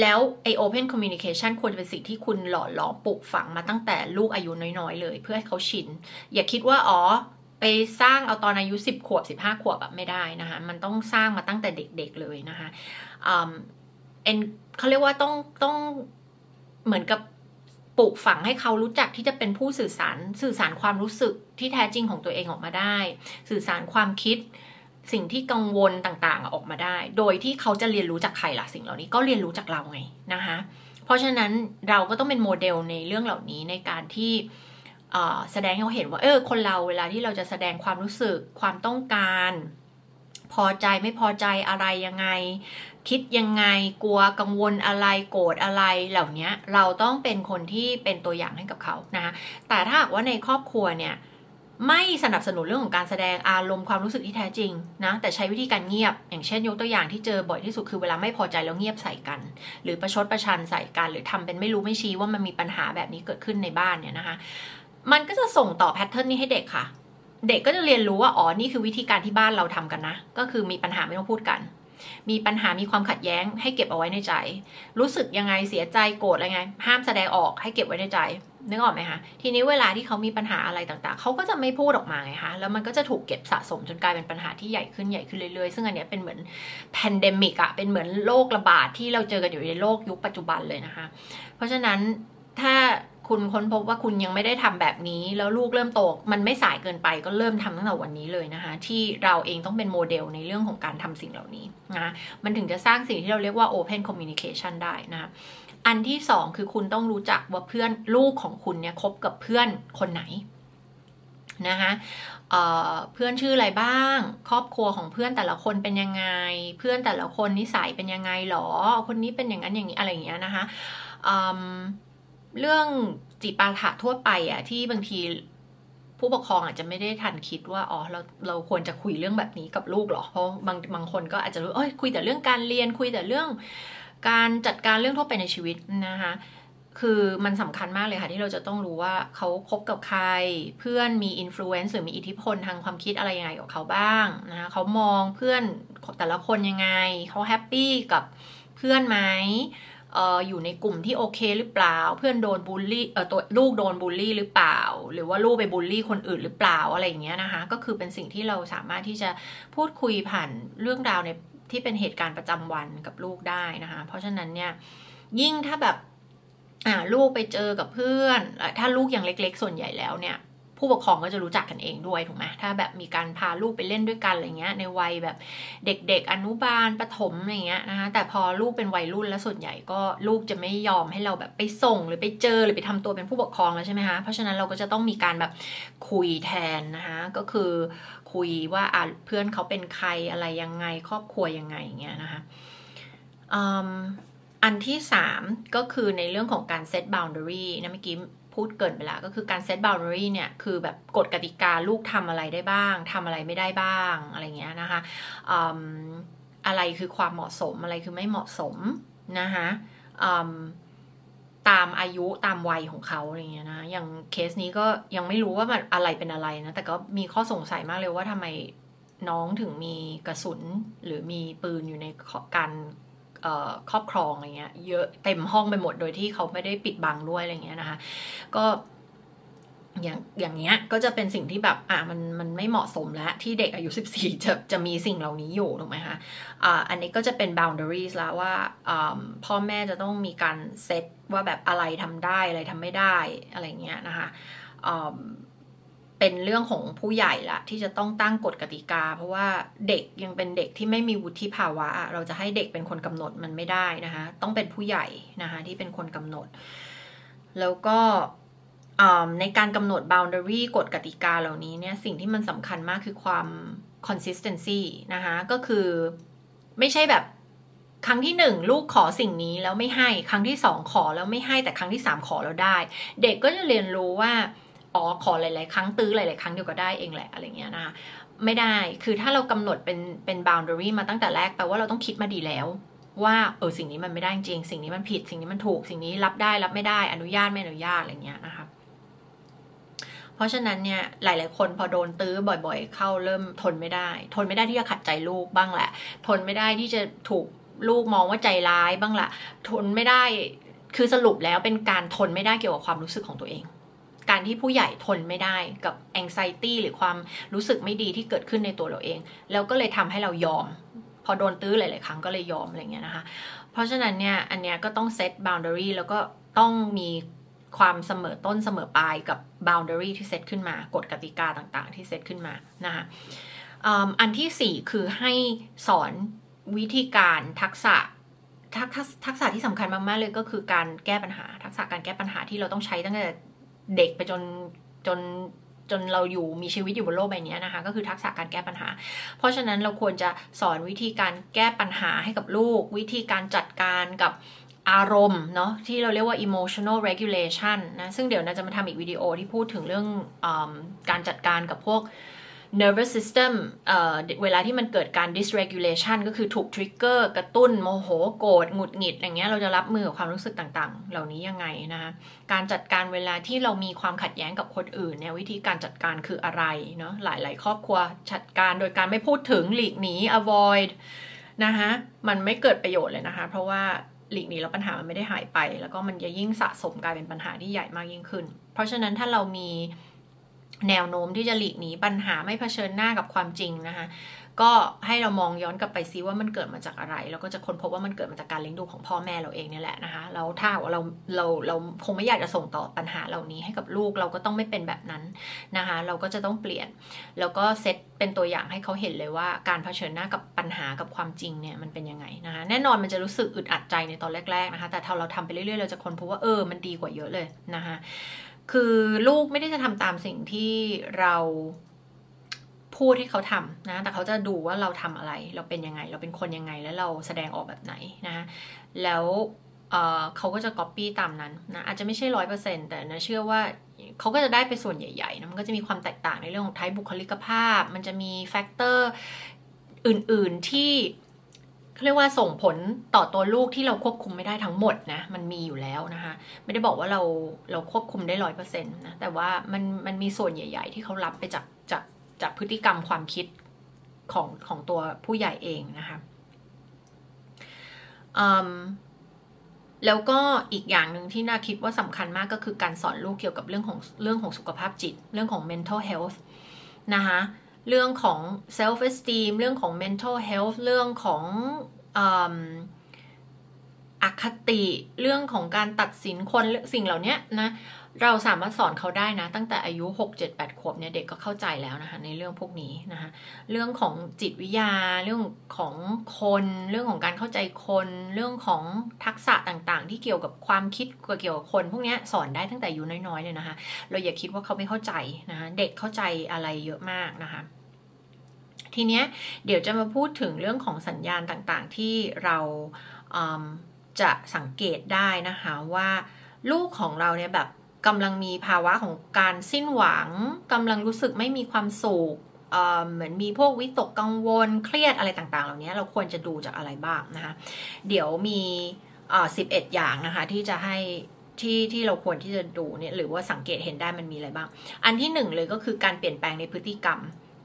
แล้วไอ open communication ควรจะเป็นสิ่งที่คุณหล่อหลอมปลูกฝังมาตั้งแต่ลูกอายุน้อยๆ เลย เพื่อให้เขาชิน อย่าคิดว่าอ๋อไปสร้างเอาตอนอายุ 10 ขวบ 15 ขวบแบบไม่ได้นะคะ มันต้องสร้างมาตั้งแต่เด็กๆเลยนะคะเอ็นเขาเรียกว่าต้องต้องเหมือนกับปลูกฝังให้เขารู้จักที่จะเป็นผู้สื่อสารสื่อสารความรู้สึกที่แท้จริงของตัวเองออกมาได้ สื่อสารความคิด สิ่งที่กังวลต่างๆออกมาได้ โดยที่เขาจะเรียนรู้จากใครล่ะสิ่งเหล่านี้ก็เรียนรู้จากเราไงนะคะ เพราะฉะนั้นเราก็ต้องเป็นโมเดลในเรื่องเหล่านี้ในการที่แสดงให้เขาเห็นว่าเออคนเราเวลาที่เราจะแสดงความรู้สึกความต้องการ พอใจไม่พอใจอะไรยังไง คิดยังไงกลัวกังวลอะไรโกรธอะไรเหล่านี้เราต้องเป็นคนที่เป็นตัวอย่างให้กับเขานะคะแต่ถ้าหากว่าในครอบครัวเนี่ย ไม่สนับสนุนเรื่องของการแสดงอารมณ์ความรู้สึกที่แท้จริงนะแต่ใช้วิธีการเงียบ อย่างเช่นยกตัวอย่างที่เจอบ่อยที่สุดคือเวลาไม่พอใจแล้วเงียบใส่กัน หรือประชดประชันใส่กัน หรือทำเป็นไม่รู้ไม่ชี้ว่ามันมีปัญหาแบบนี้เกิดขึ้นในบ้านเนี่ยนะคะมันก็จะส่งต่อแพทเทิร์นนี้ให้เด็กค่ะ เด็กก็จะเรียนรู้ว่าอ๋อนี่คือวิธีการที่บ้านเราทำกันนะ ก็คือมีปัญหาไม่ต้องพูดกัน มีปัญหามีความขัดแย้ง ให้เก็บเอาไว้ในใจ รู้สึกยังไงเสียใจโกรธอะไรไง ห้ามแสดงออกให้เก็บไว้ในใจนึกออกไหมคะทีนี้เวลาที่เขามีปัญหาอะไรต่างๆ เขาก็จะไม่พูดออกมาไงคะแล้วมันก็จะถูกเก็บสะสมจนกลายเป็นปัญหาที่ใหญ่ขึ้นใหญ่ขึ้นเรื่อยๆ ซึ่งอันนี้เป็นเหมือน pandemic อะเป็นเหมือนโรคระบาดที่เราเจอกันอยู่ในโลกยุคปัจจุบันเลยนะคะ เพราะฉะนั้นถ้า คุณค้นพบว่าคุณยังไม่ได้ทำแบบนี้ แล้วลูกเริ่มโตมันไม่สายเกินไปก็เริ่มทำตั้งแต่วันนี้เลยนะคะ ที่เราเองต้องเป็นโมเดลในเรื่องของการทำสิ่งเหล่านี้นะมันถึงจะสร้างสิ่งที่เราเรียกว่า Open Communication ได้นะคะอันที่สองคือคุณต้องรู้จักว่าเพื่อนลูกของคุณเนี่ยคบกับเพื่อนคนไหนนะคะเเพื่อนชื่ออะไรบ้าง ครอบครัวของเพื่อนแต่ละคนเป็นยังไง เพื่อนแต่ละคนนิสัยเป็นยังไงหรอ คนนี้เป็นอย่างนั้นอย่างนี้อะไรอย่างเงี้ยนะคะ เรื่องจิปาถะทั่วไปอะที่บางทีผู้ปกครองอาจจะไม่ได้ทันคิดว่าอ๋อเราเราควรจะคุยเรื่องแบบนี้กับลูกหรอเพราะบางบางคนก็อาจจะรู้เอ้ยคุยแต่เรื่องการเรียนคุยแต่เรื่อง การจัดการเรื่องทั่วไปในชีวิตนะคะคือมันสำคัญมากเลยค่ะ ที่เราจะต้องรู้ว่าเขาคบกับใคร เพื่อนมีอิทธิพลหรือมีอิทธิพลทางความคิดอะไรยังไงกับเขาบ้างนะคะเขามองเพื่อนแต่ละคนยังไงเขา happy กับเพื่อนไหม อยู่ในกลุ่มที่โอเคหรือเปล่า เพื่อนโดนบูลลี่เออตัวลูกโดนบูลลี่หรือเปล่า หรือว่าลูกไปบูลลี่คนอื่นหรือเปล่าอะไรอย่างเงี้ยนะคะ ก็คือเป็นสิ่งที่เราสามารถที่จะพูดคุยผ่านเรื่องราวในที่เป็นเหตุการณ์ประจำวันกับลูกได้นะคะ เพราะฉะนั้นเนี่ยยิ่งถ้าแบบอ่าลูกไปเจอกับเพื่อน ถ้าลูกยังเล็ก ๆ ส่วนใหญ่แล้วเนี่ย ผู้ปกครองก็จะรู้จักกันเองด้วยถูกไหมถ้าแบบมีการพาลูกไปเล่นด้วยกันอะไรเงี้ยในวัยแบบเด็กๆ อนุบาลประถมอะไรเงี้ยนะคะแต่พอลูกเป็นวัยรุ่นแล้วส่วนใหญ่ก็ลูกจะไม่ยอมให้เราแบบไปส่งหรือไปเจอหรือไปทำตัวเป็นผู้ปกครองแล้วใช่ไหมคะเพราะฉะนั้นเราก็จะต้องมีการแบบคุยแทนนะคะก็คือคุยว่าอ่าเพื่อนเขาเป็นใครอะไรยังไงครอบครัวยังไงอย่างเงี้ยนะคะอันที่สามก็คือในเรื่องของการเซตบาวน์ดารีนะเมื่อกี้ พูดเกินไปล้วก็คือการเซตบาวน์ดารีเนี่ยคือแบบกฎกติกาลูกทำอะไรได้บ้าง ทำอะไรไม่ได้บ้างอะไรเงี้ยนะคะอะไรคือความเหมาะสมอะไรคือไม่เหมาะสมนะคะตามอายุตามวัยของเขาอะไรเงี้ยนะ อย่างเคสนี้ก็ยังไม่รู้ว่ามันอะไรเป็นอะไรนะ แต่ก็มีข้อสงสัยมากเลยว่าทำไมน้องถึงมีกระสุนหรือมีปืนอยู่ในการ ครอบครองอะไรเงี้ยเยอะเต็มห้องไปหมดโดยที่เขาไม่ได้ปิดบังด้วยอะไรเงี้ยนะคะก็อย่างอย่างเงี้ยก็จะเป็นสิ่งที่แบบอะมันมันไม่เหมาะสมแล้วที่เด็กอายุ 14 จะจะมีสิ่งเหล่านี้อยู่ถูกไหมคะอ่าอันนี้ก็จะเป็น boundaries แล้วว่าพ่อแม่จะต้องมีการเซตว่าแบบอะไรทำได้อะไรทำไม่ได้อะไรเงี้ยนะคะ เป็นเรื่องของผู้ใหญ่ละที่จะต้องตั้งกฎกติกา เพราะว่าเด็กยังเป็นเด็กที่ไม่มีวุฒิภาวะ เราจะให้เด็กเป็นคนกำหนดมันไม่ได้นะคะต้องเป็นผู้ใหญ่นะคะที่เป็นคนกำหนด แล้วก็ในการกำหนด boundary กฎกติกาเหล่านี้เนี่ยสิ่งที่มันสำคัญมากคือความ consistency นะคะก็คือไม่ใช่แบบครั้งที่หนึ่งลูกขอสิ่งนี้แล้วไม่ให้ ครั้งที่สองขอแล้วไม่ให้แต่ครั้งที่สามขอแล้วได้ เด็กก็จะเรียนรู้ว่า อ๋อขอหลาย ๆ ครั้งตื้อหลาย ๆ ครั้งเดียวก็ได้เองแหละอะไรเงี้ยนะไม่ได้คือถ้าเรากำหนดเป็นเป็น boundary มาตั้งแต่แรกแปลว่าเราต้องคิดมาดีแล้ว ว่าเออสิ่งนี้มันไม่ได้จริง สิ่งนี้มันผิด สิ่งนี้มันถูกสิ่งนี้รับได้รับไม่ได้อนุญาตไม่อนุญาตอะไรเงี้ยนะคะเพราะฉะนั้นเนี่ยหลาย ๆ คนพอโดนตื้อบ่อย ๆ เข้าเริ่มทนไม่ได้ ทนไม่ได้ที่จะขัดใจลูกบ้างแหละ ทนไม่ได้ที่จะถูกลูกมองว่าใจร้ายบ้างละทนไม่ได้คือสรุปแล้วเป็นการทนไม่ได้เกี่ยวกับความรู้สึกของตัวเอง การที่ผู้ใหญ่ทนไม่ได้กับ anxiety หรือความรู้สึกไม่ดีที่เกิดขึ้นในตัวเราเอง แล้วก็เลยทำให้เรายอม พอโดนตื้อหลาย ๆ ครั้งก็เลยยอมอะไรเงี้ยนะคะ เพราะฉะนั้นเนี่ยอันเนี้ยก็ต้องเซต boundary แล้วก็ต้องมีความเสมอต้นเสมอปลายกับ boundary ที่เซตขึ้นมากฎกติกาต่างๆ ที่เซตขึ้นมานะคะอันที่สี่คือให้สอนวิธีการทักษะทักทักษะที่สำคัญมาก ๆ เลยก็คือการแก้ปัญหา ทักษะการแก้ปัญหาที่เราต้องใช้ตั้งแต่ เด็กไปจนจนจนเราอยู่มีชีวิตอยู่บนโลกใบนี้นะคะ ก็คือทักษะการแก้ปัญหา เพราะฉะนั้นเราควรจะสอนวิธีการแก้ปัญหาให้กับลูก วิธีการจัดการกับอารมณ์เนาะที่เราเรียกว่า emotional regulation นะซึ่งเดี๋ยวนะจะมาทำอีกวิดีโอที่พูดถึงเรื่องอการจัดการกับพวก nervous system เเวลาที่มันเกิดการ dysregulation ก็คือถูก trigger กระตุ้นโมโหโกรธหงุดหงิดอย่างเงี้ยเราจะรับมือกับความรู้สึกต่างๆ เหล่านี้ยังไงนะคะการจัดการเวลาที่เรามีความขัดแย้งกับคนอื่นเนี่ยวิธีการจัดการคืออะไรเนาะหลาย ๆ ครอบครัวจัดการโดยการไม่พูดถึงหลีกหนี avoid นะคะมันไม่เกิดประโยชน์เลยนะคะ เพราะว่าหลีกหนีแล้วปัญหามันไม่ได้หายไป แล้วก็มันจะยิ่งสะสมกลายเป็นปัญหาที่ใหญ่มากยิ่งขึ้น เพราะฉะนั้นถ้าเรามี แนวโน้มที่จะหลีกหนีปัญหาไม่เผชิญหน้ากับความจริงนะคะก็ให้เรามองย้อนกลับไปซิว่ามันเกิดมาจากอะไร แล้วก็จะค้นพบว่ามันเกิดมาจากการเลี้ยงดูของพ่อแม่เราเองนี่แหละนะคะแล้วถ้าเราเราเราคงไม่อยากจะส่งต่อปัญหาเหล่านี้ให้กับลูกเราก็ต้องไม่เป็นแบบนั้นนะคะเราก็จะต้องเปลี่ยน แล้วก็เซตเป็นตัวอย่างให้เขาเห็นเลยว่าการเผชิญหน้ากับปัญหากับความจริงเนี่ยมันเป็นยังไงนะคะแน่นอนมันจะรู้สึกอึดอัดใจในตอนแรกๆนะคะแต่ถ้าเราทำไปเรื่อยๆเราจะค้นพบว่าเออมันดีกว่าเยอะเลยนะคะ คือลูกไม่ได้จะทำตามสิ่งที่เราพูดให้เขาทำนะ แต่เขาจะดูว่าเราทำอะไร เราเป็นยังไง เราเป็นคนยังไง แล้วเราแสดงออกแบบไหนนะ แล้วเขาก็จะก๊อปปี้ตามนั้นนะ อาจจะไม่ใช่ร้อยเปอร์เซ็นแต่นะเชื่อว่าเขาก็จะได้ไปส่วนใหญ่ๆนะ มันก็จะมีความแตกต่างในเรื่องของไทป์บุคลิกภาพ มันจะมีแฟกเตอร์อื่นๆที่ เรียกว่าส่งผลต่อตัวลูกที่เราควบคุมไม่ได้ทั้งหมดนะ มันมีอยู่แล้วนะคะ ไม่ได้บอกว่าเราเราควบคุมได้ร้อยเปอร์เซ็นต์นะ แต่ว่ามันมันมีส่วนใหญ่ ๆ ที่เขารับไปจากจากจากพฤติกรรมความคิดของของตัวผู้ใหญ่เองนะคะแล้วก็อีกอย่างหนึ่งที่น่าคิดว่าสำคัญมากก็คือการสอนลูกเกี่ยวกับเรื่องของเรื่องของสุขภาพจิต เรื่องของ mental health นะคะ เรื่องของ self esteem เรื่องของ mental health เรื่องของอคติเรื่องของการตัดสินคนสิ่งเหล่านี้นะเราสามารถสอนเขาได้นะ ตั้งแต่อายุ 6 7 8 ขวบเนี่ยเด็กก็เข้าใจแล้วนะคะในเรื่องพวกนี้นะคะเรื่องของจิตวิทยา เรื่องของคน เรื่องของการเข้าใจคน เรื่องของทักษะต่างๆ ที่เกี่ยวกับความคิดเกี่ยวกับคน พวกนี้สอนได้ตั้งแต่อายุน้อยๆเลยนะคะ เราอย่าคิดว่าเขาไม่เข้าใจนะคะเด็กเข้าใจอะไรเยอะมากนะคะ ทีเนี้ยเดี๋ยวจะมาพูดถึงเรื่องของสัญญาณต่างๆ ที่เราจะสังเกตได้นะคะว่าลูกของเราเนี่ยแบบกำลังมีภาวะของการสิ้นหวังกำลังรู้สึกไม่มีความสุขเหมือนมีพวกวิตกกังวลเครียดอะไรต่างๆ เหล่านี้เราควรจะดูจากอะไรบ้างนะคะเดี๋ยวมีสิบเอ็ดอย่างนะคะที่จะให้ที่ที่เราควรที่จะดูเนี่ยหรือว่าสังเกตเห็นได้มันมีอะไรบ้าง อันที่หนึ่งเลยก็คือการเปลี่ยนแปลงในพฤติกรรม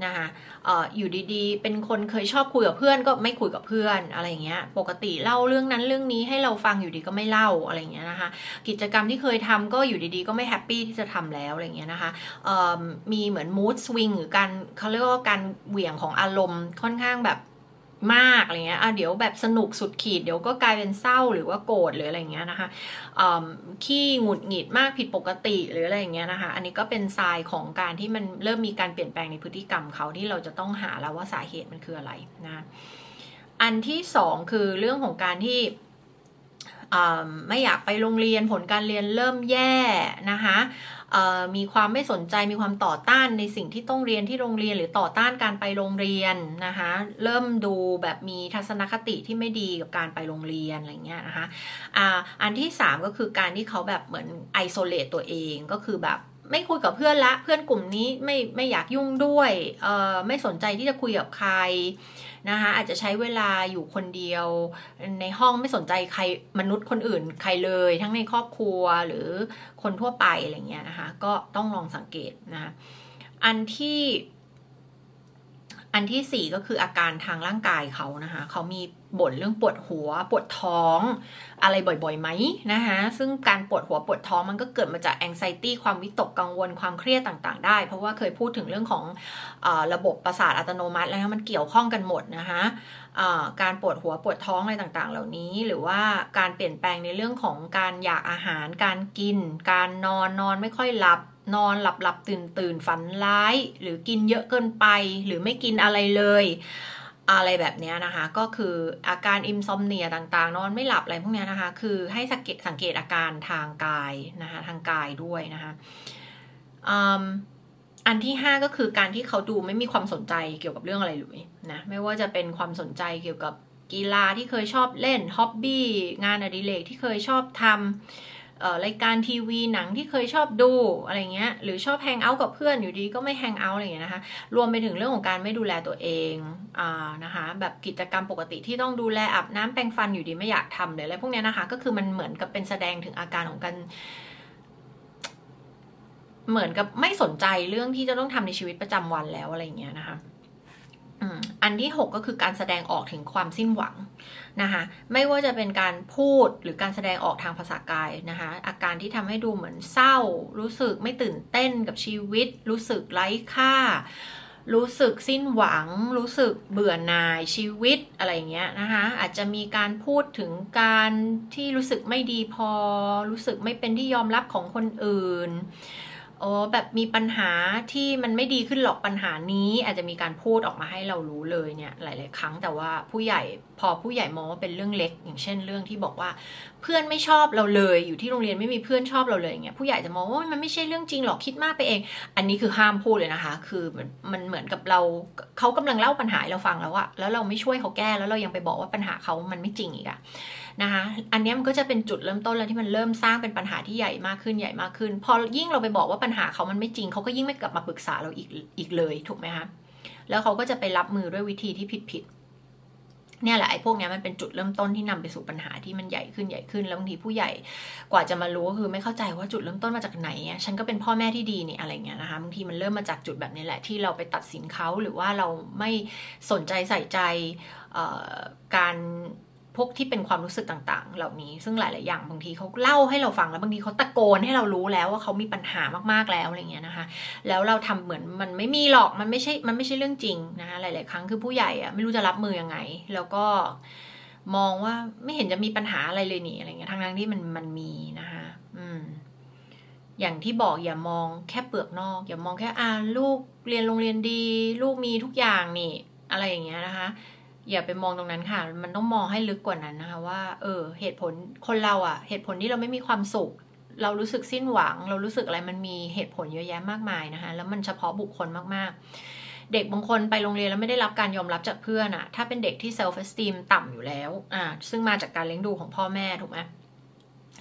นะคะอออยู่ดีๆ เป็นคนเคยชอบคุยกับเพื่อนก็ไม่คุยกับเพื่อนอะไรเงี้ย ปกติเล่าเรื่องนั้นเรื่องนี้ให้เราฟังอยู่ดีก็ไม่เล่าอะไรเงี้ยนะคะ กิจกรรมที่เคยทำก็อยู่ดีๆ ก็ไม่แฮปปี้ที่จะทำแล้วอะไรเงี้ยนะคะมีเหมือนมูดสวิงหรือการเขาเรียกว่าการเหวี่ยงของอารมณ์ค่อนข้างแบบ มากอะไรเงี้ยอะเดี๋ยวแบบสนุกสุดขีด เดี๋ยวก็กลายเป็นเศร้าหรือว่าโกรธหรืออะไรเงี้ยนะคะขี้หงุดหงิดมากผิดปกติหรืออะไรเงี้ยนะคะ อันนี้ก็เป็นทรายของการที่มันเริ่มมีการเปลี่ยนแปลงในพฤติกรรมเขาที่เราจะต้องหาแล้วว่าสาเหตุมันคืออะไรนะ อันที่สองคือเรื่องของการที่ไม่อยากไปโรงเรียนผลการเรียนเริ่มแย่นะคะ มีความไม่สนใจมีความต่อต้านในสิ่งที่ต้องเรียนที่โรงเรียนหรือต่อต้านการไปโรงเรียนนะคะเริ่มดูแบบมีทัศนคติที่ไม่ดีกับการไปโรงเรียนอะไรเงี้ยนะคะอ่าอันที่ 3 ก็คือการที่เขาแบบเหมือนไอโซเลตตัวเองก็คือแบบไม่คุยกับเพื่อนละเพื่อนกลุ่มนี้ไม่ไม่อยากยุ่งด้วยเอ่อไม่สนใจที่จะคุยกับใคร นะคะอาจจะใช้เวลาอยู่คนเดียว ในห้องไม่สนใจใครมนุษย์คนอื่นใครเลย ทั้งในครอบครัวหรือคนทั่วไปอะไรเงี้ยนะคะก็ต้องลองสังเกตนะคะอันที่ อันที่สี่ก็คืออาการทางร่างกายเขานะคะเขามีบ่นเรื่องปวดหัว ปวดท้อง อะไรบ่อยๆไหมนะคะซึ่งการปวดหัวปวดท้องมันก็เกิดมาจากแองไซตี้ความวิตกกังวลความเครียดต่างๆ ได้ เพราะว่าเคยพูดถึงเรื่องของอระบบประสาทอัตโนมัติแล้วมันเกี่ยวข้องกันหมดนะคะการปวดหัวปวดท้องอะไรต่างๆ เหล่านี้ หรือว่าการเปลี่ยนแปลงในเรื่องของการอยากอาหาร การกิน การนอนนอนไม่ค่อยหลับ นอนหลับหลับตื่นตื่นฝันร้าย หรือกินเยอะเกินไป หรือไม่กินอะไรเลย อะไรแบบนี้นะคะ ก็คืออาการอิมซอมเนียต่างๆ นอนไม่หลับอะไรพวกนี้นะคะ คือให้สังเกตสังเกตอาการทางกายนะคะทางกายด้วยนะคะอันที่ 5 ก็คือการที่เขาดูไม่มีความสนใจเกี่ยวกับเรื่องอะไรเลยนะไม่ว่าจะเป็นความสนใจเกี่ยวกับกีฬาที่เคยชอบเล่นฮ็อบบี้งานอดิเรกที่เคยชอบทำ รายการทีวีหนังที่เคยชอบดูอะไรเงี้ยหรือชอบแฮงเอาท์กับเพื่อนอยู่ดีก็ไม่แฮงเอาท์อะไรเงี้ยนะคะรวมไปถึงเรื่องของการไม่ดูแลตัวเองอ่านะคะแบบกิจกรรมปกติที่ต้องดูแลอาบน้ำแปรงฟันอยู่ดีไม่อยากทำเลยอะไรพวกเนี้ยนะคะก็คือมันเหมือนกับเป็นแสดงถึงอาการของการเหมือนกับไม่สนใจเรื่องที่จะต้องทำในชีวิตประจำวันแล้วอะไรเงี้ยนะคะ อันที่ 6 ก็คือการแสดงออกถึงความสิ้นหวังนะคะไม่ว่าจะเป็นการพูดหรือการแสดงออกทางภาษากายนะคะอาการที่ทำให้ดูเหมือนเศร้า รู้สึกไม่ตื่นเต้นกับชีวิต รู้สึกไร้ค่า รู้สึกสิ้นหวัง รู้สึกเบื่อหน่ายชีวิตอะไรเงี้ยนะคะอาจจะมีการพูดถึงการที่รู้สึกไม่ดีพอ รู้สึกไม่เป็นที่ยอมรับของคนอื่น โอ้แบบมีปัญหาที่มันไม่ดีขึ้นหรอกปัญหานี้ อาจจะมีการพูดออกมาให้เรารู้เลยเนี่ยหลาย ๆ ครั้งแต่ว่าผู้ใหญ่พอผู้ใหญ่มองว่าเป็นเรื่องเล็ก อย่างเช่นเรื่องที่บอกว่า เพื่อนไม่ชอบเราเลยอยู่ที่โรงเรียนไม่มีเพื่อนชอบเราเลยอย่างเงี้ยผู้ใหญ่จะมองว่ามันไม่ใช่เรื่องจริงหรอกคิดมากไปเอง อันนี้คือห้ามพูดเลยนะคะ คือมันมันเหมือนกับเราเขากำลังเล่าปัญหาเราฟังแล้วอะแล้วเราไม่ช่วยเขาแก้แล้วเรายังไปบอกว่าปัญหาเขามันไม่จริงอีกอะ นะคะอันนี้มันก็จะเป็นจุดเริ่มต้นแล้วที่มันเริ่มสร้างเป็นปัญหาที่ใหญ่มากขึ้นใหญ่มากขึ้น พอยิ่งเราไปบอกว่าปัญหาเขามันไม่จริงเขาก็ยิ่งไม่กลับมาปรึกษาเราอีกอีกเลยถูกไหมคะแล้วเขาก็จะไปรับมือด้วยวิธีที่ผิดผิดเนี่ยแหละไอ้พวกนี้มันเป็นจุดเริ่มต้นที่นำไปสู่ปัญหาที่มันใหญ่ขึ้นใหญ่ขึ้นแล้วบางทีผู้ใหญ่กว่าจะมารู้ก็คือไม่เข้าใจว่าจุดเริ่มต้นมาจากไหนเนี่ยฉันก็เป็นพ่อแม่ที่ดีนี่อะไรเงี้ยนะคะบางทีมันเริ่มมาจากจุดแบบนี้แหละที่เราไปตัดสินเขาหรือว่าเราไม่สนใจใส่ใจการ พวกที่เป็นความรู้สึกต่างๆ เหล่านี้ ซึ่งหลาย ๆ อย่างบางทีเขาเล่าให้เราฟังแล้วบางทีเขาตะโกนให้เรารู้แล้วว่าเขามีปัญหามากๆแล้วอะไรเงี้ยนะคะ แล้วเราทำเหมือนมันไม่มีหรอกมันไม่ใช่มันไม่ใช่เรื่องจริงนะคะหลาย ๆ ครั้งคือผู้ใหญ่อะไม่รู้จะรับมือยังไง แล้วก็มองว่าไม่เห็นจะมีปัญหาอะไรเลยนี่อะไรเงี้ยทั้งๆที่มันมันมีนะคะอืมอย่างที่บอกอย่ามองแค่เปลือกนอก อย่ามองแค่อ่าลูกเรียนโรงเรียนดี ลูกมีทุกอย่างนี่ อะไรอย่างเงี้ยนะคะ อย่าไปมองตรงนั้นค่ะ มันต้องมองให้ลึกกว่านั้นนะคะว่า เออ เหตุผลคนเราอะเหตุผลที่เราไม่มีความสุข เรารู้สึกสิ้นหวัง เรารู้สึกอะไรมันมีเหตุผลเยอะแยะมากมายนะคะ แล้วมันเฉพาะบุคคลมากๆ เด็กบางคนไปโรงเรียนแล้วไม่ได้รับการยอมรับจากเพื่อนอะถ้าเป็นเด็กที่ self-esteem ต่ำอยู่แล้วอ่าซึ่งมาจากการเลี้ยงดูของพ่อแม่ถูกไหม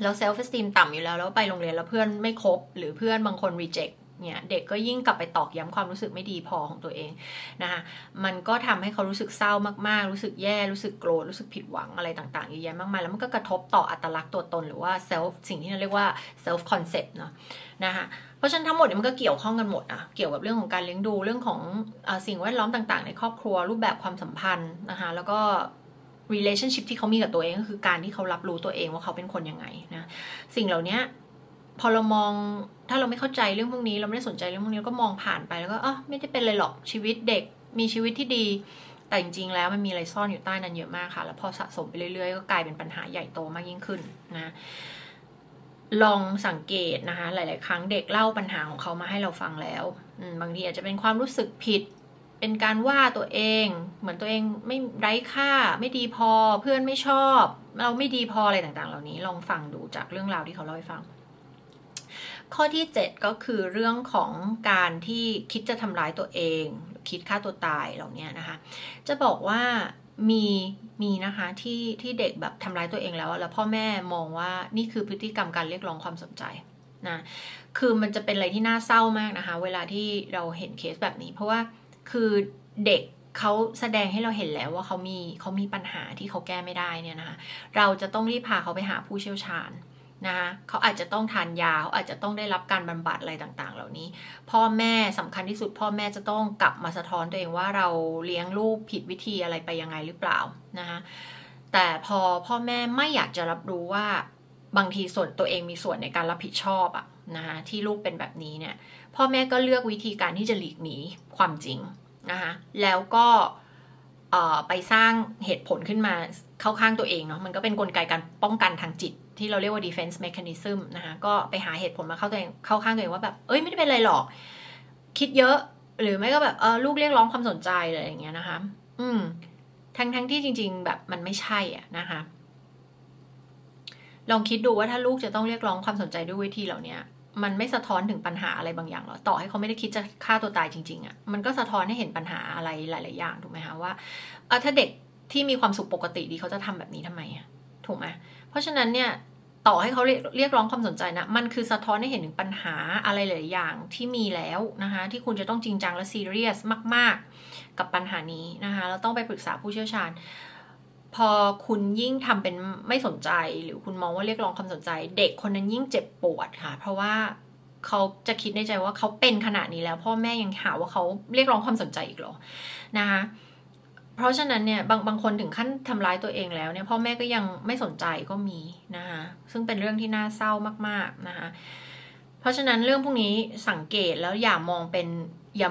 แล้ว self-esteem ต่ำอยู่แล้วแล้วไปโรงเรียนแล้วเพื่อนไม่คบหรือเพื่อนบางคน reject เนี่ยเด็กก็ยิ่งกลับไปตอกย้ำความรู้สึกไม่ดีพอของตัวเองนะคะมันก็ทำให้เขารู้สึกเศร้ามากๆ รู้สึกแย่รู้สึกโกรธรู้สึกผิดหวังอะไรต่างๆเยอะแยะมากมายแล้วมันก็กระทบต่ออัตลักษณ์ตัวตนหรือว่าเซลฟ์สิ่งที่เราเรียกว่า self concept เนาะนะคะเพราะฉะนั้นทั้งหมดเนี่ยมันก็เกี่ยวข้องกันหมดอะเกี่ยวกับเรื่องของการเลี้ยงดูเรื่องของอสิ่งแวดล้อมต่างๆ ในครอบครัวรูปแบบความสัมพันธ์นะคะแล้วก็ relationship ที่เขามีกับตัวเองก็คือการที่เขารับรู้ตัวเองว่าเขาเป็นคนยังไงนะสิ่งเหล่านี้พอเรามอง ถ้าเราไม่เข้าใจเรื่องพวกนี้เราไม่ได้สนใจเรื่องพวกนี้ก็มองผ่านไปแล้วก็อ๋อไม่ได้เป็นอะไรหรอกชีวิตเด็กมีชีวิตที่ดี แต่จริงๆแล้วมันมีอะไรซ่อนอยู่ใต้นั้นเยอะมากค่ะ แล้วพอสะสมไปเรื่อยๆ ก็กลายเป็นปัญหาใหญ่โตมากยิ่งขึ้นนะลองสังเกตนะคะ หลาย ๆ ครั้งเด็กเล่าปัญหาของเขามาให้เราฟังแล้วบางทีอาจจะเป็นความรู้สึกผิด เป็นการว่าตัวเอง เหมือนตัวเองไม่ไร้ค่า ไม่ดีพอเพื่อนไม่ชอบ เราไม่ดีพออะไรต่าง ๆ เหล่านี้ลองฟังดูจากเรื่องราวที่เขาเล่าให้ฟัง ข้อที่ 7 ก็คือเรื่องของการที่คิดจะทำร้ายตัวเอง คิดฆ่าตัวตายเหล่านี้นะคะ จะบอกว่ามีมีนะคะที่ที่เด็กแบบทำร้ายตัวเองแล้ว แล้วพ่อแม่มองว่านี่คือพฤติกรรมการเรียกร้องความสนใจนะคือมันจะเป็นอะไรที่น่าเศร้ามากนะคะ เวลาที่เราเห็นเคสแบบนี้ เพราะว่าคือเด็กเขาแสดงให้เราเห็นแล้วว่าเขามีเขามีปัญหาที่เขาแก้ไม่ได้เนี่ยนะคะ เราจะต้องรีบพาเขาไปหาผู้เชี่ยวชาญ นะคะเขาอาจจะต้องทานยาเขาอาจจะต้องได้รับการบำบัดอะไรต่างๆ เหล่านี้ พ่อแม่สำคัญที่สุด พ่อแม่จะต้องกลับมาสะท้อนตัวเองว่าเราเลี้ยงลูกผิดวิธีอะไรไปยังไงหรือเปล่านะคะแต่พอพ่อแม่ไม่อยากจะรับรู้ว่าบางทีส่วนตัวเองมีส่วนในการรับผิดชอบอะนะคะที่ลูกเป็นแบบนี้เนี่ย พ่อแม่ก็เลือกวิธีการที่จะหลีกหนีความจริงนะคะแล้วก็ไปสร้างเหตุผลขึ้นมา เข้าข้างตัวเองเนาะมันก็เป็นนกลไกการป้องกันทางจิต ที่เราเรียกว่า defense mechanism นะคะก็ไปหาเหตุผลมาเข้าตัวเองเข้าข้างตัวเองว่าแบบเอ้ยไม่ได้เป็นไรหรอก คิดเยอะหรือไม่ก็แบบเออลูกเรียกร้องความสนใจอะไรอย่างเงี้ยนะคะ อืม ทั้งทั้งที่จริง ๆ แบบมันไม่ใช่อะนะคะ ลองคิดดูว่าถ้าลูกจะต้องเรียกร้องความสนใจด้วยวิธีเหล่านี้มันไม่สะท้อนถึงปัญหาอะไรบางอย่างหรอ ต่อให้เขาไม่ได้คิดจะฆ่าตัวตายจริงๆอะ่ะ มันก็สะท้อนให้เห็นปัญหาอะไรหลาย ๆ อย่างถูกไหมคะว่า ถ้าเด็ก ที่มีความสุขปกติดีเขาจะทำแบบนี้ทำไมถูกไหมเพราะฉะนั้นเนี่ยต่อให้เขาเรียกร้องความสนใจนะ มันคือสะท้อนให้เห็นถึงปัญหาอะไรหลายอย่างที่มีแล้วนะคะที่คุณจะต้องจริงจังและซีเรียสมาก ๆ กับปัญหานี้นะคะแล้วต้องไปปรึกษาผู้เชี่ยวชาญ พอคุณยิ่งทำเป็นไม่สนใจ หรือคุณมองว่าเรียกร้องความสนใจ เด็กคนนั้นยิ่งเจ็บปวดค่ะ เพราะว่าเขาจะคิดในใจว่าเขาเป็นขนาดนี้แล้ว พ่อแม่ยังหาว่าเขาเรียกร้องความสนใจอีกหรอนะคะ เพราะฉะนั้นเนี่ยบางบางคนถึงขั้นทำร้ายตัวเองแล้วเนี่ยพ่อแม่ก็ยังไม่สนใจก็มีนะคะซึ่งเป็นเรื่องที่น่าเศร้ามากๆนะคะเพราะฉะนั้นเรื่องพวกนี้สังเกตแล้วอย่ามองเป็นอย่า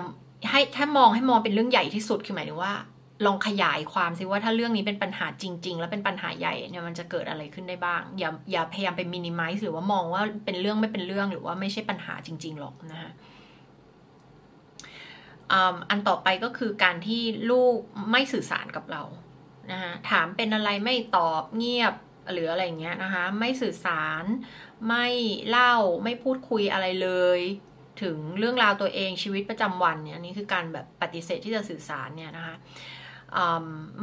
ให้ถ้ามองให้มองเป็นเรื่องใหญ่ที่สุดคือหมายถึงว่า ลองขยายความซิว่าถ้าเรื่องนี้เป็นปัญหาจริง ๆ แล้วเป็นปัญหาใหญ่เนี่ยมันจะเกิดอะไรขึ้นได้บ้าง อย่าอย่าพยายามไปมินิมัลหรือว่ามองว่าเป็นเรื่องไม่เป็นเรื่องหรือว่าไม่ใช่ปัญหาจริง ๆ หรอกนะคะ อันต่อไปก็คือการที่ลูกไม่สื่อสารกับเรานะคะถามเป็นอะไรไม่ตอบเงียบหรืออะไรเงี้ยนะคะ ไม่สื่อสารไม่เล่าไม่พูดคุยอะไรเลย ถึงเรื่องราวตัวเองชีวิตประจำวันเนี่ยนี่คือการแบบปฏิเสธที่จะสื่อสารเนี่ยนะคะ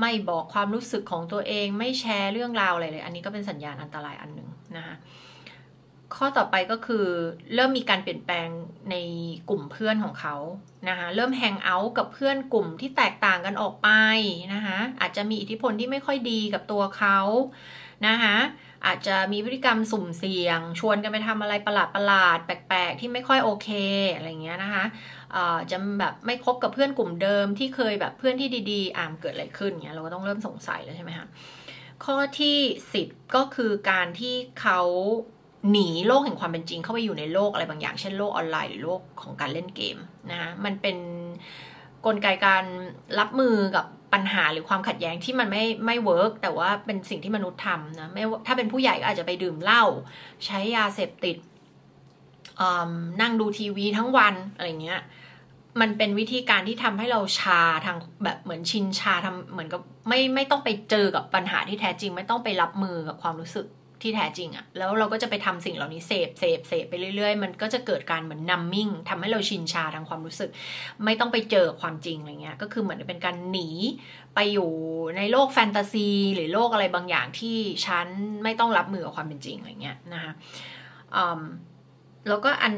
ไม่บอกความรู้สึกของตัวเองไม่แชร์เรื่องราวอะไรเลย อันนี้ก็เป็นสัญญาณอันตรายอันหนึ่งนะคะ ข้อต่อไปก็คือ เริ่มมีการเปลี่ยนแปลงในกลุ่มเพื่อนของเขานะคะเริ่มแฮงเอาท์กับเพื่อนกลุ่มที่แตกต่างกันออกไปนะคะอาจจะมีอิทธิพลที่ไม่ค่อยดีกับตัวเขานะคะอาจจะมีพฤติกรรมสุ่มเสี่ยง ชวนกันไปทำอะไรประหลาดประหลาดแปลกๆ ที่ไม่ค่อยโอเคอะไรเงี้ยนะคะจะแบบไม่คบกับเพื่อนกลุ่มเดิมที่เคยแบบเพื่อนที่ดีๆอ่ามเกิดอะไรขึ้นเงี้ยเราก็ต้องเริ่มสงสัยแล้วใช่ไหมคะข้อที่สิบก็คือการที่เขา หนีโลกแห่งความเป็นจริงเข้าไปอยู่ในโลกอะไรบางอย่าง เช่นโลกออนไลน์หรือโลกของการเล่นเกมนะคะมันเป็นนกลไกการรับมือกับปัญหาหรือความขัดแย้งที่มันไม่ไม่ work แต่ว่าเป็นสิ่งที่มนุษย์ทำนะไม่ถ้าเป็นผู้ใหญ่ก็อาจจะไปดื่มเหล้าใช้ยาเสพติดนั่งดูทีวีทั้งวันอะไรเงี้ยมันเป็นวิธีการที่ทำให้เราชาทางแบบเหมือนชินชาทำเหมือนกับไม่ไม่ต้องไปเจอกับปัญหาที่แท้จริง ไม่ต้องไปรับมือกับความรู้สึก ที่แท้จริงอะแล้วเราก็จะไปทำสิ่งเหล่านี้เสพเสพเสพไปเรื่อยๆ มันก็จะเกิดการเหมือน numbing ทำให้เราชินชาทางความรู้สึก ไม่ต้องไปเจอความจริงอะไรเงี้ยก็คือเหมือนเป็นการหนีไปอยู่ในโลกแฟนตาซี หรือโลกอะไรบางอย่างที่ฉันไม่ต้องรับมือกับความเป็นจริงอะไรเงี้ยนะคะแล้วก็อัน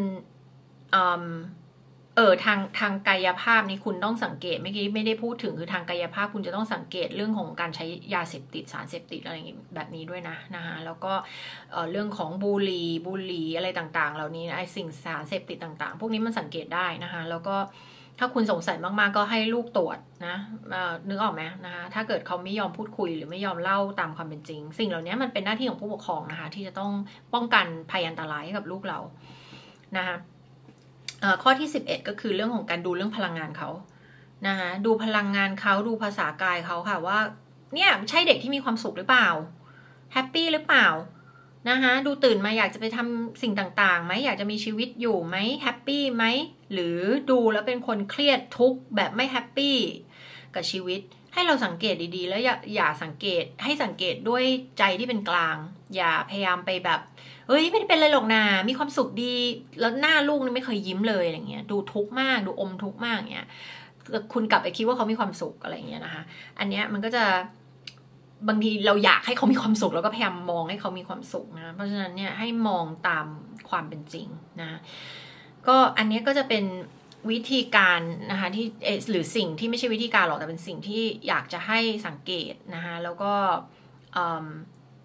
เออทางทางกายภาพนี่คุณต้องสังเกตเมื่อกี้ไม่ได้พูดถึงคือทางกายภาพคุณจะต้องสังเกตเรื่องของการใช้ยาเสพติดสารเสพติดอะไรอย่างแบบนี้ด้วยนะนะคะแล้วก็เเรื่องของบุหรี่บุหรี่อะไรต่างๆ เหล่านี้ไอสิ่งสารเสพติดต่างๆ พวกนี้มันสังเกตได้นะคะแล้วก็ถ้าคุณสงสัยมากๆก็ให้ลูกตรวจนะนึกออกไหมนะคะถ้าเกิดเขาไม่ยอมพูดคุยหรือไม่ยอมเล่าตามความเป็นจริง สิ่งเหล่านี้มันเป็นหน้าที่ของผู้ปกครองนะคะที่จะต้องป้องกันภัยอันตรายให้กับลูกเรานะคะ ข้อที่ 11 ก็คือเรื่องของการดูเรื่องพลังงานเขานะคะดูพลังงานเขาดูภาษากายเขาค่ะว่า เนี่ยใช่เด็กที่มีความสุขหรือเปล่าแฮปปี้หรือเปล่านะคะดูตื่นมาอยากจะไปทำสิ่งต่างๆไหมอยากจะมีชีวิตอยู่ไหมhappy ไหมหรือดูแล้วเป็นคนเครียดทุกแบบไม่ happy กับชีวิต ให้เราสังเกตดีๆ แล้วอย่าอย่าสังเกตให้สังเกตด้วยใจที่เป็นกลาง อย่าพยายามไปแบบ เฮ้ยไม่ได้เป็นอะไรหรอกนามีความสุขดี แล้วหน้าลูกนี่ไม่เคยยิ้มเลยอะไรเงี้ย ดูทุกข์มาก ดูอมทุกข์มากเงี้ยคุณกลับไปคิดว่าเขามีความสุขอะไรเงี้ยนะคะ อันเนี้ยมันก็จะบางทีเราอยากให้เขามีความสุข แล้วก็พยายามมองให้เขามีความสุขนะ เพราะฉะนั้นเนี่ยให้มองตามความเป็นจริงนะ ก็อันนี้ก็จะเป็นวิธีการนะคะที่หรือสิ่งที่ไม่ใช่วิธีการหรอกแต่เป็นสิ่งที่อยากจะให้สังเกตนะคะแล้วก็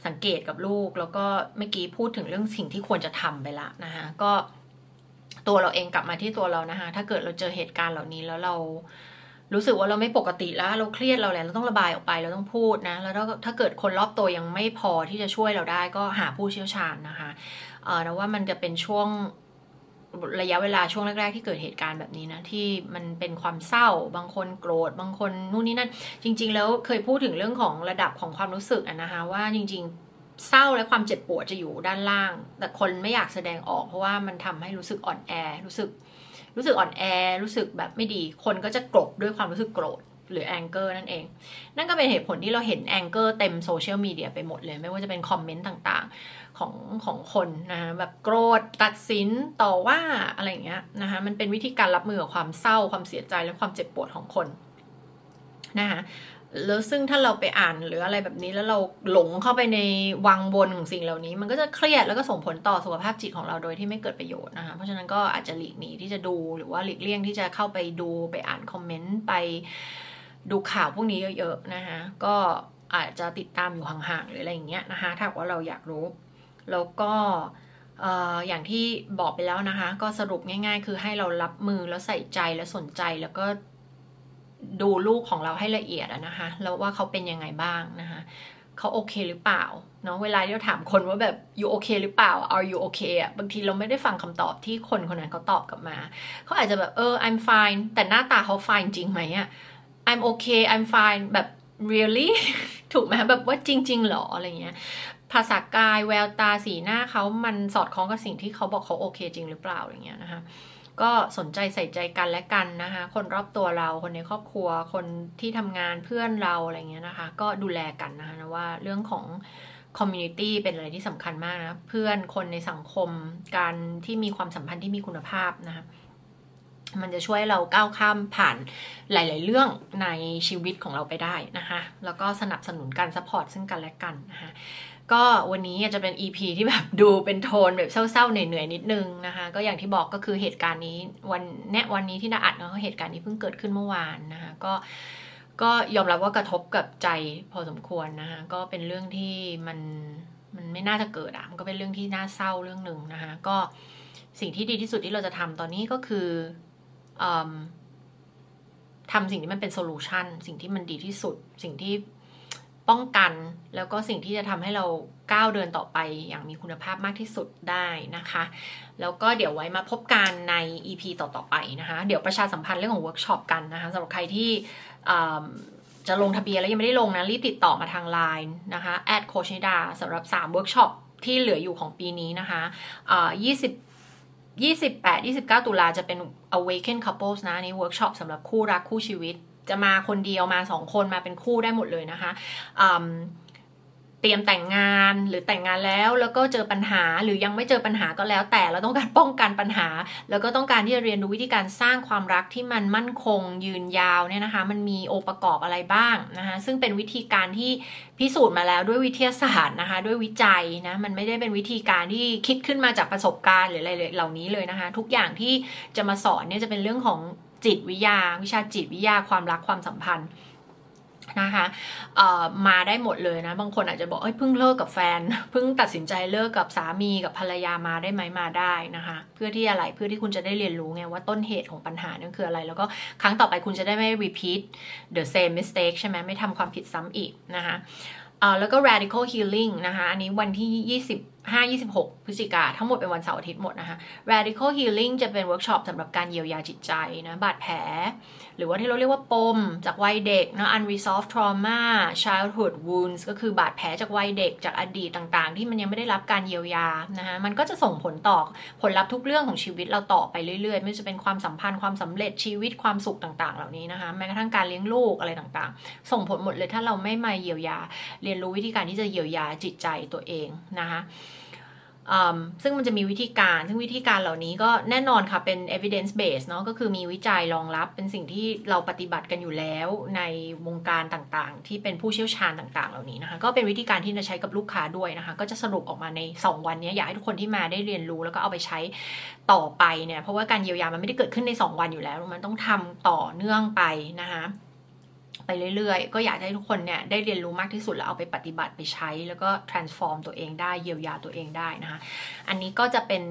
สังเกตกับลูก แล้วก็เมื่อกี้พูดถึงเรื่องสิ่งที่ควรจะทำไปละนะคะก็ตัวเราเองกลับมาที่ตัวเรานะคะถ้าเกิดเราเจอเหตุการณ์เหล่านี้แล้วเรารู้สึกว่าเราไม่ปกติแล้วเราเครียดเราแหละเราต้องระบายออกไปเราต้องพูดนะแล้วถ้าเกิดคนรอบตัวยังไม่พอที่จะช่วยเราได้ก็หาผู้เชี่ยวชาญนะคะเออนะว่ามันจะเป็นช่วง ระยะเวลาช่วงแรก ๆ ที่เกิดเหตุการณ์แบบนี้นะ ที่มันเป็นความเศร้าบางคนโกรธ บางคนนู่นนี่นั่น จริง ๆ แล้วเคยพูดถึงเรื่องของระดับของความรู้สึกอะนะคะว่าจริง ๆ เศร้าและความเจ็บปวดจะอยู่ด้านล่าง แต่คนไม่อยากแสดงออกเพราะว่ามันทำให้รู้สึกอ่อนแอรู้สึก รู้สึกอ่อนแอรู้สึกแบบไม่ดี คนก็จะกลบด้วยความรู้สึกโกรธหรือแองเกอร์นั่นเอง นั่นก็เป็นเหตุผลที่เราเห็นแองเกอร์เต็มโซเชียลมีเดียไปหมดเลย ไม่ว่าจะเป็นคอมเมนต์ต่างๆ ของของคนนะะแบบโกรธตัดสินต่อว่าอะไรอย่างเงี้ยนะคะมันเป็นวิธีการรับมือกับความเศร้าความเสียใจและความเจ็บปวดของคนนะคะแล้วซึ่งถ้าเราไปอ่านหรืออะไรแบบนี้แล้วเราหลงเข้าไปในวังวนของสิ่งเหล่านี้ มันก็จะเครียดแล้วก็ส่งผลต่อสุขภาพจิตของเราโดยที่ไม่เกิดประโยชน์นะคะเพราะฉะนั้นก็อาจจะหลีกหนีที่จะดูหรือว่าหลีกเลี่ยงที่จะเข้าไปดูไปอ่านคอมเมนต์ไปดูข่าวพวกนี้เยอะๆนะคะก็อาจจะติดตามอยู่ห่างๆหรืออะไรอย่างเงี้ยนะคะถ้าว่าเราอยากรู้ แล้วก็อย่างที่บอกไปแล้วนะคะ ก็สรุปง่าย ๆ คือให้เรารับมือแล้วใส่ใจและสนใจแล้วก็ดูลูกของเราให้ละเอียดนะคะแล้วว่าเขาเป็นยังไงบ้างนะคะเขาโอเคหรือเปล่าเนาะเวลาที่เราถามคนว่าแบบ you okay หรือเปล่า are you okay อะบางทีเราไม่ได้ฟังคำตอบที่คนคนนั้นเขาตอบกลับมา เขาอาจจะแบบเออ I'm fine แต่หน้าตาเขา fine จริงไหมอะ I'm okay I'm fine แบบ really ถูกไหมแบบว่าจริง ๆ หรออะไรเงี้ย ภาษากายแววตาสีหน้าเขามันสอดคล้องกับสิ่งที่เขาบอกเขาโอเคจริงหรือเปล่าอะไรเงี้ยนะคะก็สนใจใส่ใจกันและกันนะคะ คนรอบตัวเราคนในครอบครัว คนที่ทำงานเพื่อนเราอะไรเงี้ยนะคะ ก็ดูแลกันนะคะนะว่าเรื่องของคอมมูนิตี้เป็นอะไรที่สำคัญมากนะเพื่อนคนในสังคมการที่มีความสัมพันธ์ที่มีคุณภาพนะคะมันจะช่วยเราก้าวข้ามผ่านหลาย ๆ เรื่องในชีวิตของเราไปได้นะคะ แล้วก็สนับสนุนการ support ซึ่งกันและกันนะคะ ก็วันนี้จะเป็น EP ที่แบบดูเป็นโทนแบบเศร้าๆเหนื่อยๆนิดนึงนะคะ ก็อย่างที่บอกก็คือเหตุการณ์นี้วันเนี้ยวันนี้ที่นาอัดเนาะเหตุการณ์นี้เพิ่งเกิดขึ้นเมื่อวานนะคะก็ก็ยอมรับว่ากระทบกับใจพอสมควรนะคะก็เป็นเรื่องที่มันมันไม่น่าจะเกิดอะมันก็เป็นเรื่องที่น่าเศร้าเรื่องหนึ่งนะคะก็สิ่งที่ดีที่สุดที่เราจะทำตอนนี้ก็คือทำสิ่งที่มันเป็น solution สิ่งที่มันดีที่สุด สิ่งที่ ป้องกัน แล้วก็สิ่งที่จะทำให้เราก้าวเดินต่อไปอย่างมีคุณภาพมากที่สุดได้นะคะ แล้วก็เดี๋ยวไว้มาพบกันใน EP ต่อๆไปนะคะ เดี๋ยวประชาสัมพันธ์เรื่องของเวิร์กช็อปกันนะคะสำหรับใครที่จะลงทะเบียนแล้วยังไม่ได้ลงนะรีบติดต่อมาทาง Line นะคะ add โค้ชนิดาสำหรับ3เวิร์กช็อปที่เหลืออยู่ของปีนี้นะคะ20 28 29 ตุลาจะเป็น Awaken Couples นะนี่เวิร์กช็อปสำหรับคู่รักคู่ชีวิต จะมาคนเดียวมาสองคนมาเป็นคู่ได้หมดเลยนะคะเตรียมแต่งงานหรือแต่งงานแล้วแล้วก็เจอปัญหาหรือยังไม่เจอปัญหาก็แล้วแต่เราต้องการป้องกันปัญหา แล้วก็ต้องการที่จะเรียนรู้วิธีการสร้างความรักที่มันมั่นคงยืนยาวเนี่ยนะคะ มันมีองค์ประกอบอะไรบ้างนะคะซึ่งเป็นวิธีการที่พิสูจน์มาแล้วด้วยวิทยาศาสตร์นะคะ ด้วยวิจัยนะมันไม่ได้เป็นวิธีการที่คิดขึ้นมาจากประสบการณ์หรืออะไรเหล่านี้เลยนะคะ ทุกอย่างที่จะมาสอนเนี่ยจะเป็นเรื่องของ จิตวิทยา วิชาจิตวิทยาความรักความสัมพันธ์นะคะมาได้หมดเลยนะ บางคนอาจจะบอกเอ้ยเพิ่งเลิกกับแฟน เพิ่งตัดสินใจเลิกกับสามีกับภรรยามาได้ไหมมาได้นะคะ เพื่อที่อะไรเพื่อที่คุณจะได้เรียนรู้ไงว่าต้นเหตุของปัญหานั่นคืออะไร แล้วก็ครั้งต่อไปคุณจะได้ไม่ repeat the same mistake ใช่ไหมไม่ทำความผิดซ้ำอีกนะคะแล้วก็ radical healing นะคะ อันนี้วันที่25 26 พฤศจิกาทั้งหมดเป็นวันเสาร์อาทิตย์หมดนะคะ radical healing จะเป็นเวิร์กช็อปสำหรับการเยียวยาจิตใจนะบาดแผล หรือว่าที่เราเรียกว่าปมจากวัยเด็กนะ unresolved trauma childhood wounds ก็คือบาดแผลจากวัยเด็กจากอดีตต่างๆ ที่มันยังไม่ได้รับการเยียวยานะคะมันก็จะส่งผลต่อผลลัพธ์ทุกเรื่องของชีวิตเราต่อไปเรื่อยๆ ไม่ว่าจะเป็นความสัมพันธ์ความสำเร็จชีวิตความสุขต่างๆ เหล่านี้นะคะแม้กระทั่งการเลี้ยงลูกอะไรต่างๆ ส่งผลหมดเลยถ้าเราไม่มาเยียวยา เรียนรู้วิธีการที่จะเยียวยาจิตใจตัวเองนะคะ ซึ่งมันจะมีวิธีการ ซึ่งวิธีการเหล่านี้ก็แน่นอนค่ะเป็น evidence base เนาะก็คือมีวิจัยรองรับเป็นสิ่งที่เราปฏิบัติกันอยู่แล้วในวงการต่างๆ ที่เป็นผู้เชี่ยวชาญต่างๆ เหล่านี้นะคะ ก็เป็นวิธีการที่จะใช้กับลูกค้าด้วยนะคะ ก็จะสรุปออกมาใน 2 วันนี้อยากให้ทุกคนที่มาได้เรียนรู้แล้วก็เอาไปใช้ต่อไปเนี่ยเพราะว่าการเยียวยามันไม่ได้เกิดขึ้นใน 2 วันอยู่แล้ว มันต้องทำต่อเนื่องไปนะคะ ไปเรื่อยๆ ก็อยากให้ทุกคนเนี่ยได้เรียนรู้มากที่สุดแล้วเอาไปปฏิบัติไปใช้ แล้วก็ transform ตัวเองได้เยียวยาตัวเองได้นะคะ อันนี้ก็จะเป็น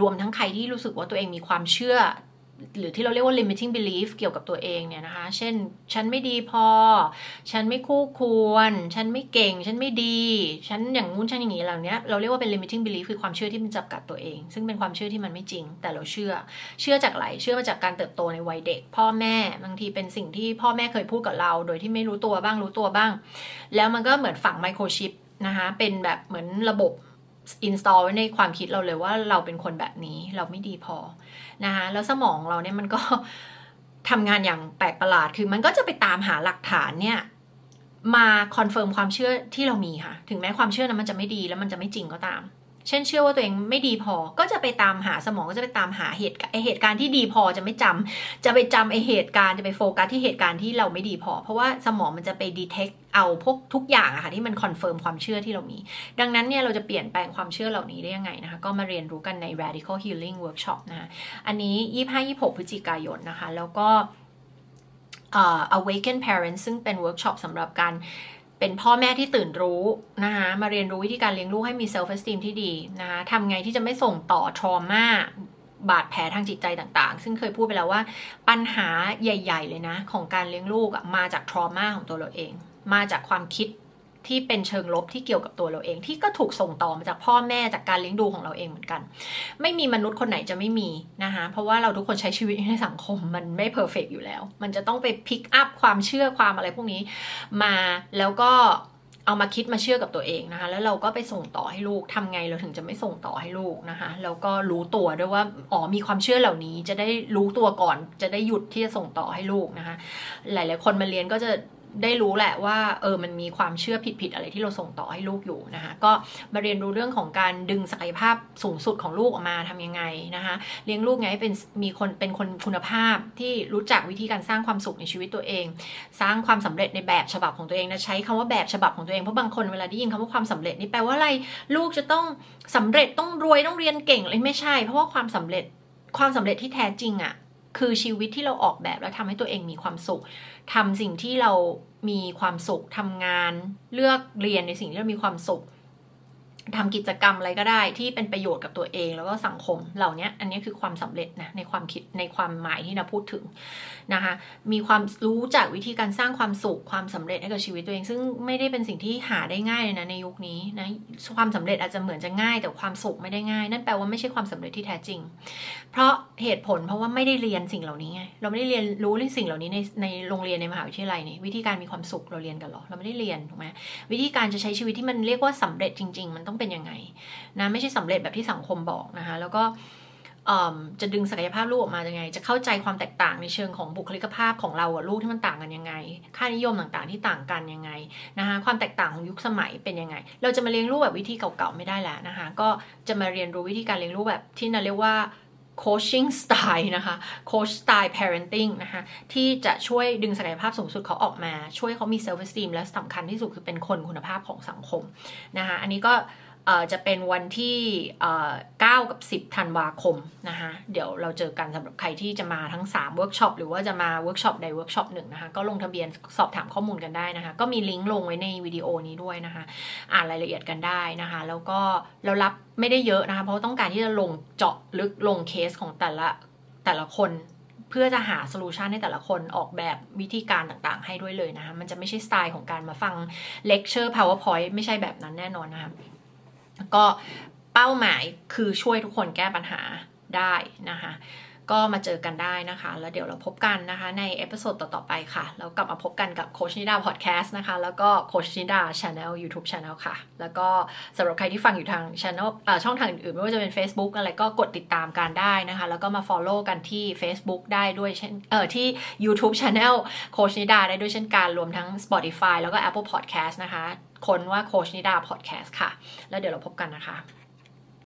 รวมทั้งใครที่รู้สึกว่าตัวเองมีความเชื่อ หรือที่เราเรียกว่า limiting belief เกี่ยวกับตัวเองเนี่ยนะคะ เช่น ฉันไม่ดีพอ ฉันไม่คู่ควร ฉันไม่เก่ง ฉันไม่ดี ฉันอย่างงู้นฉันอย่างนี้เหล่านี้เราเรียกว่าเป็น limiting belief คือความเชื่อที่มันจับกัดตัวเอง ซึ่งเป็นความเชื่อที่มันไม่จริง แต่เราเชื่อ เชื่อจากอะไรเชื่อมาจากการเติบโตในวัยเด็ก พ่อแม่บางทีเป็นสิ่งที่พ่อแม่เคยพูดกับเรา โดยที่ไม่รู้ตัวบ้างรู้ตัวบ้าง แล้วมันก็เหมือนฝังไมโครชิปนะคะเป็นแบบเหมือนระบบ install ไว้ในความคิดเราเลยว่าเราเป็นคนแบบนี้เราไม่ดีพอ นะคะแล้วสมองเราเนี่ยมันก็ทำงานอย่างแปลกประหลาด คือมันก็จะไปตามหาหลักฐานเนี่ยมา confirm ความเชื่อที่เรามีค่ะ ถึงแม้ความเชื่อนั้นมันจะไม่ดีแล้วมันจะไม่จริงก็ตาม เช่นเชื่อว่าตัวเองไม่ดีพอ ก็จะไปตามหาสมองก็จะไปตามหาเหตุไอเหตุการณ์ที่ดีพอจะไม่จำจะไปจำไอเหตุการณ์จะไปโฟกัสที่เหตุการณ์ที่เราไม่ดีพอ เพราะว่าสมองมันจะไป detect เอาพวกทุกอย่างอะค่ะที่มัน confirm ความเชื่อที่เรามี ดังนั้นเนี่ยเราจะเปลี่ยนแปลงความเชื่อเหล่านี้ได้ยังไงนะคะ ก็มาเรียนรู้กันใน radical healing workshop นะคะอันนี้ 25-26 พฤศจิกายนนะคะ แล้วก็ uh, awaken parents ซึ่งเป็นเวิร์กช็อปสำหรับการเป็นพ่อแม่ที่ตื่นรู้นะคะมาเรียนรู้วิธีการเลี้ยงลูกให้มี self-esteem ที่ดีนะคะทำไงที่จะไม่ส่งต่อ trauma บาดแผลทางจิตใจต่างๆ ซึ่งเคยพูดไปแล้วว่าปัญหาใหญ่ ๆ เลยนะ ของการเลี้ยงลูกมาจาก trauma ของตัวเราเอง มาจากความคิดที่เป็นเชิงลบที่เกี่ยวกับตัวเราเอง ที่ก็ถูกส่งต่อมาจากพ่อแม่จากการเลี้ยงดูของเราเองเหมือนกัน ไม่มีมนุษย์คนไหนจะไม่มีนะคะเพราะว่าเราทุกคนใช้ชีวิตในสังคมมันไม่ perfect อยู่แล้ว มันจะต้องไป pick up ความเชื่อความอะไรพวกนี้มาแล้วก็เอามาคิดมาเชื่อกับตัวเองนะคะ แล้วเราก็ไปส่งต่อให้ลูกทำไงเราถึงจะไม่ส่งต่อให้ลูกนะคะ แล้วก็รู้ตัวด้วยว่าอ๋อมีความเชื่อเหล่านี้จะได้รู้ตัวก่อน จะได้หยุดที่จะส่งต่อให้ลูกนะคะ หลาย ๆ คนมาเรียนก็จะ ได้รู้แหละว่าเออมันมีความเชื่อผิดๆอะไรที่เราส่งต่อให้ลูกอยู่นะคะก็มาเรียนรู้เรื่องของการดึงศักยภาพสูงสุดของลูกออกมาทํำยังไงนะคะเลี้ยงลูกไงเป็นมีคนเป็นคนคุณภาพที่รู้จักวิธีการสร้างความสุขในชีวิตตัวเอง สร้างความสำเร็จในแบบฉบับของตัวเองนะใช้คำว่าแบบฉบับของตัวเองเพราะบางคนเวลาได้ยินคำว่าความสำเร็จนี่แปลว่าอะไรลูกจะต้องสำเร็จต้องรวยต้องเรียนเก่งเลยไม่ใช่ เพราะว่าความสำเร็จความสำเร็จที่แท้จริงอะ่ะ คือชีวิตที่เราออกแบบแล้วทำให้ตัวเองมีความสุขทำสิ่งที่เรามีความสุขทำงาน เลือกเรียนในสิ่งที่เรามีความสุข ทำกิจกรรมอะไรก็ได้ที่เป็นประโยชน์กับตัวเอง แล้วก็สังคมเหล่านี้อันนี้คือความสำเร็จนะในความคิดในความหมายที่เราพูดถึงนะคะมีความรู้จากวิธีการสร้างความสุขความสำเร็จให้กับชีวิตตัวเอง ซึ่งไม่ได้เป็นสิ่งที่หาได้ง่ายเลยนะในยุคนี้นะความสำเร็จอาจจะเหมือนจะง่ายแต่ความสุขไม่ได้ง่าย นั่นแปลว่าไม่ใช่ความสำเร็จที่แท้จริง เพราะเหตุผลเพราะว่าไม่ได้เรียนสิ่งเหล่านี้ไงเราไม่ได้เรียนรู้เรื่องสิ่งเหล่านี้ในในโรงเรียนในมหาวิทยาลัยนี่วิธีการมีความสุขเราเรียนกันหรอเราไม่ได้เรียนถูกไหมวิธีการจะใช้ชีวิตที่มันเรียกว่าสำเร็จจริง ๆ มันต้องเป็นยังไงนะไม่ใช่สำเร็จแบบที่สังคมบอกนะคะ แล้วก็จะดึงศักยภาพลูกออกมายังไง จะเข้าใจความแตกต่างในเชิงของบุคลิกภาพของเรากับลูกที่มันต่างกันยังไง ค่านิยมต่างๆที่ต่างกันยังไงนะคะความแตกต่างของยุคสมัยเป็นยังไง เราจะมาเลี้ยงลูกแบบวิธีเก่าๆไม่ได้แล้วนะคะ ก็จะมาเรียนรู้วิธีการเลี้ยงลูกแบบที่นาเรียกว่า coaching style นะคะ coach style parenting นะคะที่จะช่วยดึงศักยภาพสูงสุดเขาออกมา ช่วยเขามี self esteem และสำคัญที่สุดคือเป็นคนคุณภาพของสังคมนะคะอันนี้ก็ จะเป็นวันที่9กับ 10ธันวาคมนะคะเดี๋ยวเราเจอกันสำหรับใครที่จะมาทั้ง3เวิร์กช็อปหรือว่าจะมาเวิร์กช็อปใดเวิร์กช็อปหนึ่งนะคะก็ลงทะเบียนสอบถามข้อมูลกันได้นะคะ ก็มีลิงก์ลงไว้ในวิดีโอนี้ด้วยนะคะ อ่านรายละเอียดกันได้นะคะ แล้วก็เรารับไม่ได้เยอะนะคะ เพราะต้องการที่จะลงเจาะลึกลงเคสของแต่ละแต่ละคนเพื่อจะหา solution ให้แต่ละคนออกแบบวิธีการต่างๆ ให้ด้วยเลยนะคะมันจะไม่ใช่สไตล์ของการมาฟังlecture PowerPoint ไม่ใช่แบบนั้นแน่นอนนะคะ ก็เป้าหมายคือช่วยทุกคนแก้ปัญหาได้นะคะ ก็มาเจอกันได้นะคะ แล้วเดี๋ยวเราพบกันนะคะใน episode ต่อ ๆ ไปค่ะ แล้วกลับมาพบกันกับโค้ชนิดาพอดแคสต์นะคะ แล้วก็โค้ชนิดา Channel YouTube Channel ค่ะ แล้วก็สำหรับใครที่ฟังอยู่ทาง Channel ช่องทางอื่นๆไม่ว่าจะเป็น Facebook อะไรก็กดติดตามกันได้นะคะ แล้วก็มา Follow กันที่ Facebook ได้ด้วยเช่นเอ่อที่ YouTube Channel โคชนิดาได้ด้วยเช่นกันรวมทั้ง Spotify แล้วก็ Apple Podcast นะคะ คนว่าโคชนิดาพอดแคสต์ค่ะ แล้วเดี๋ยวเราพบกันนะคะ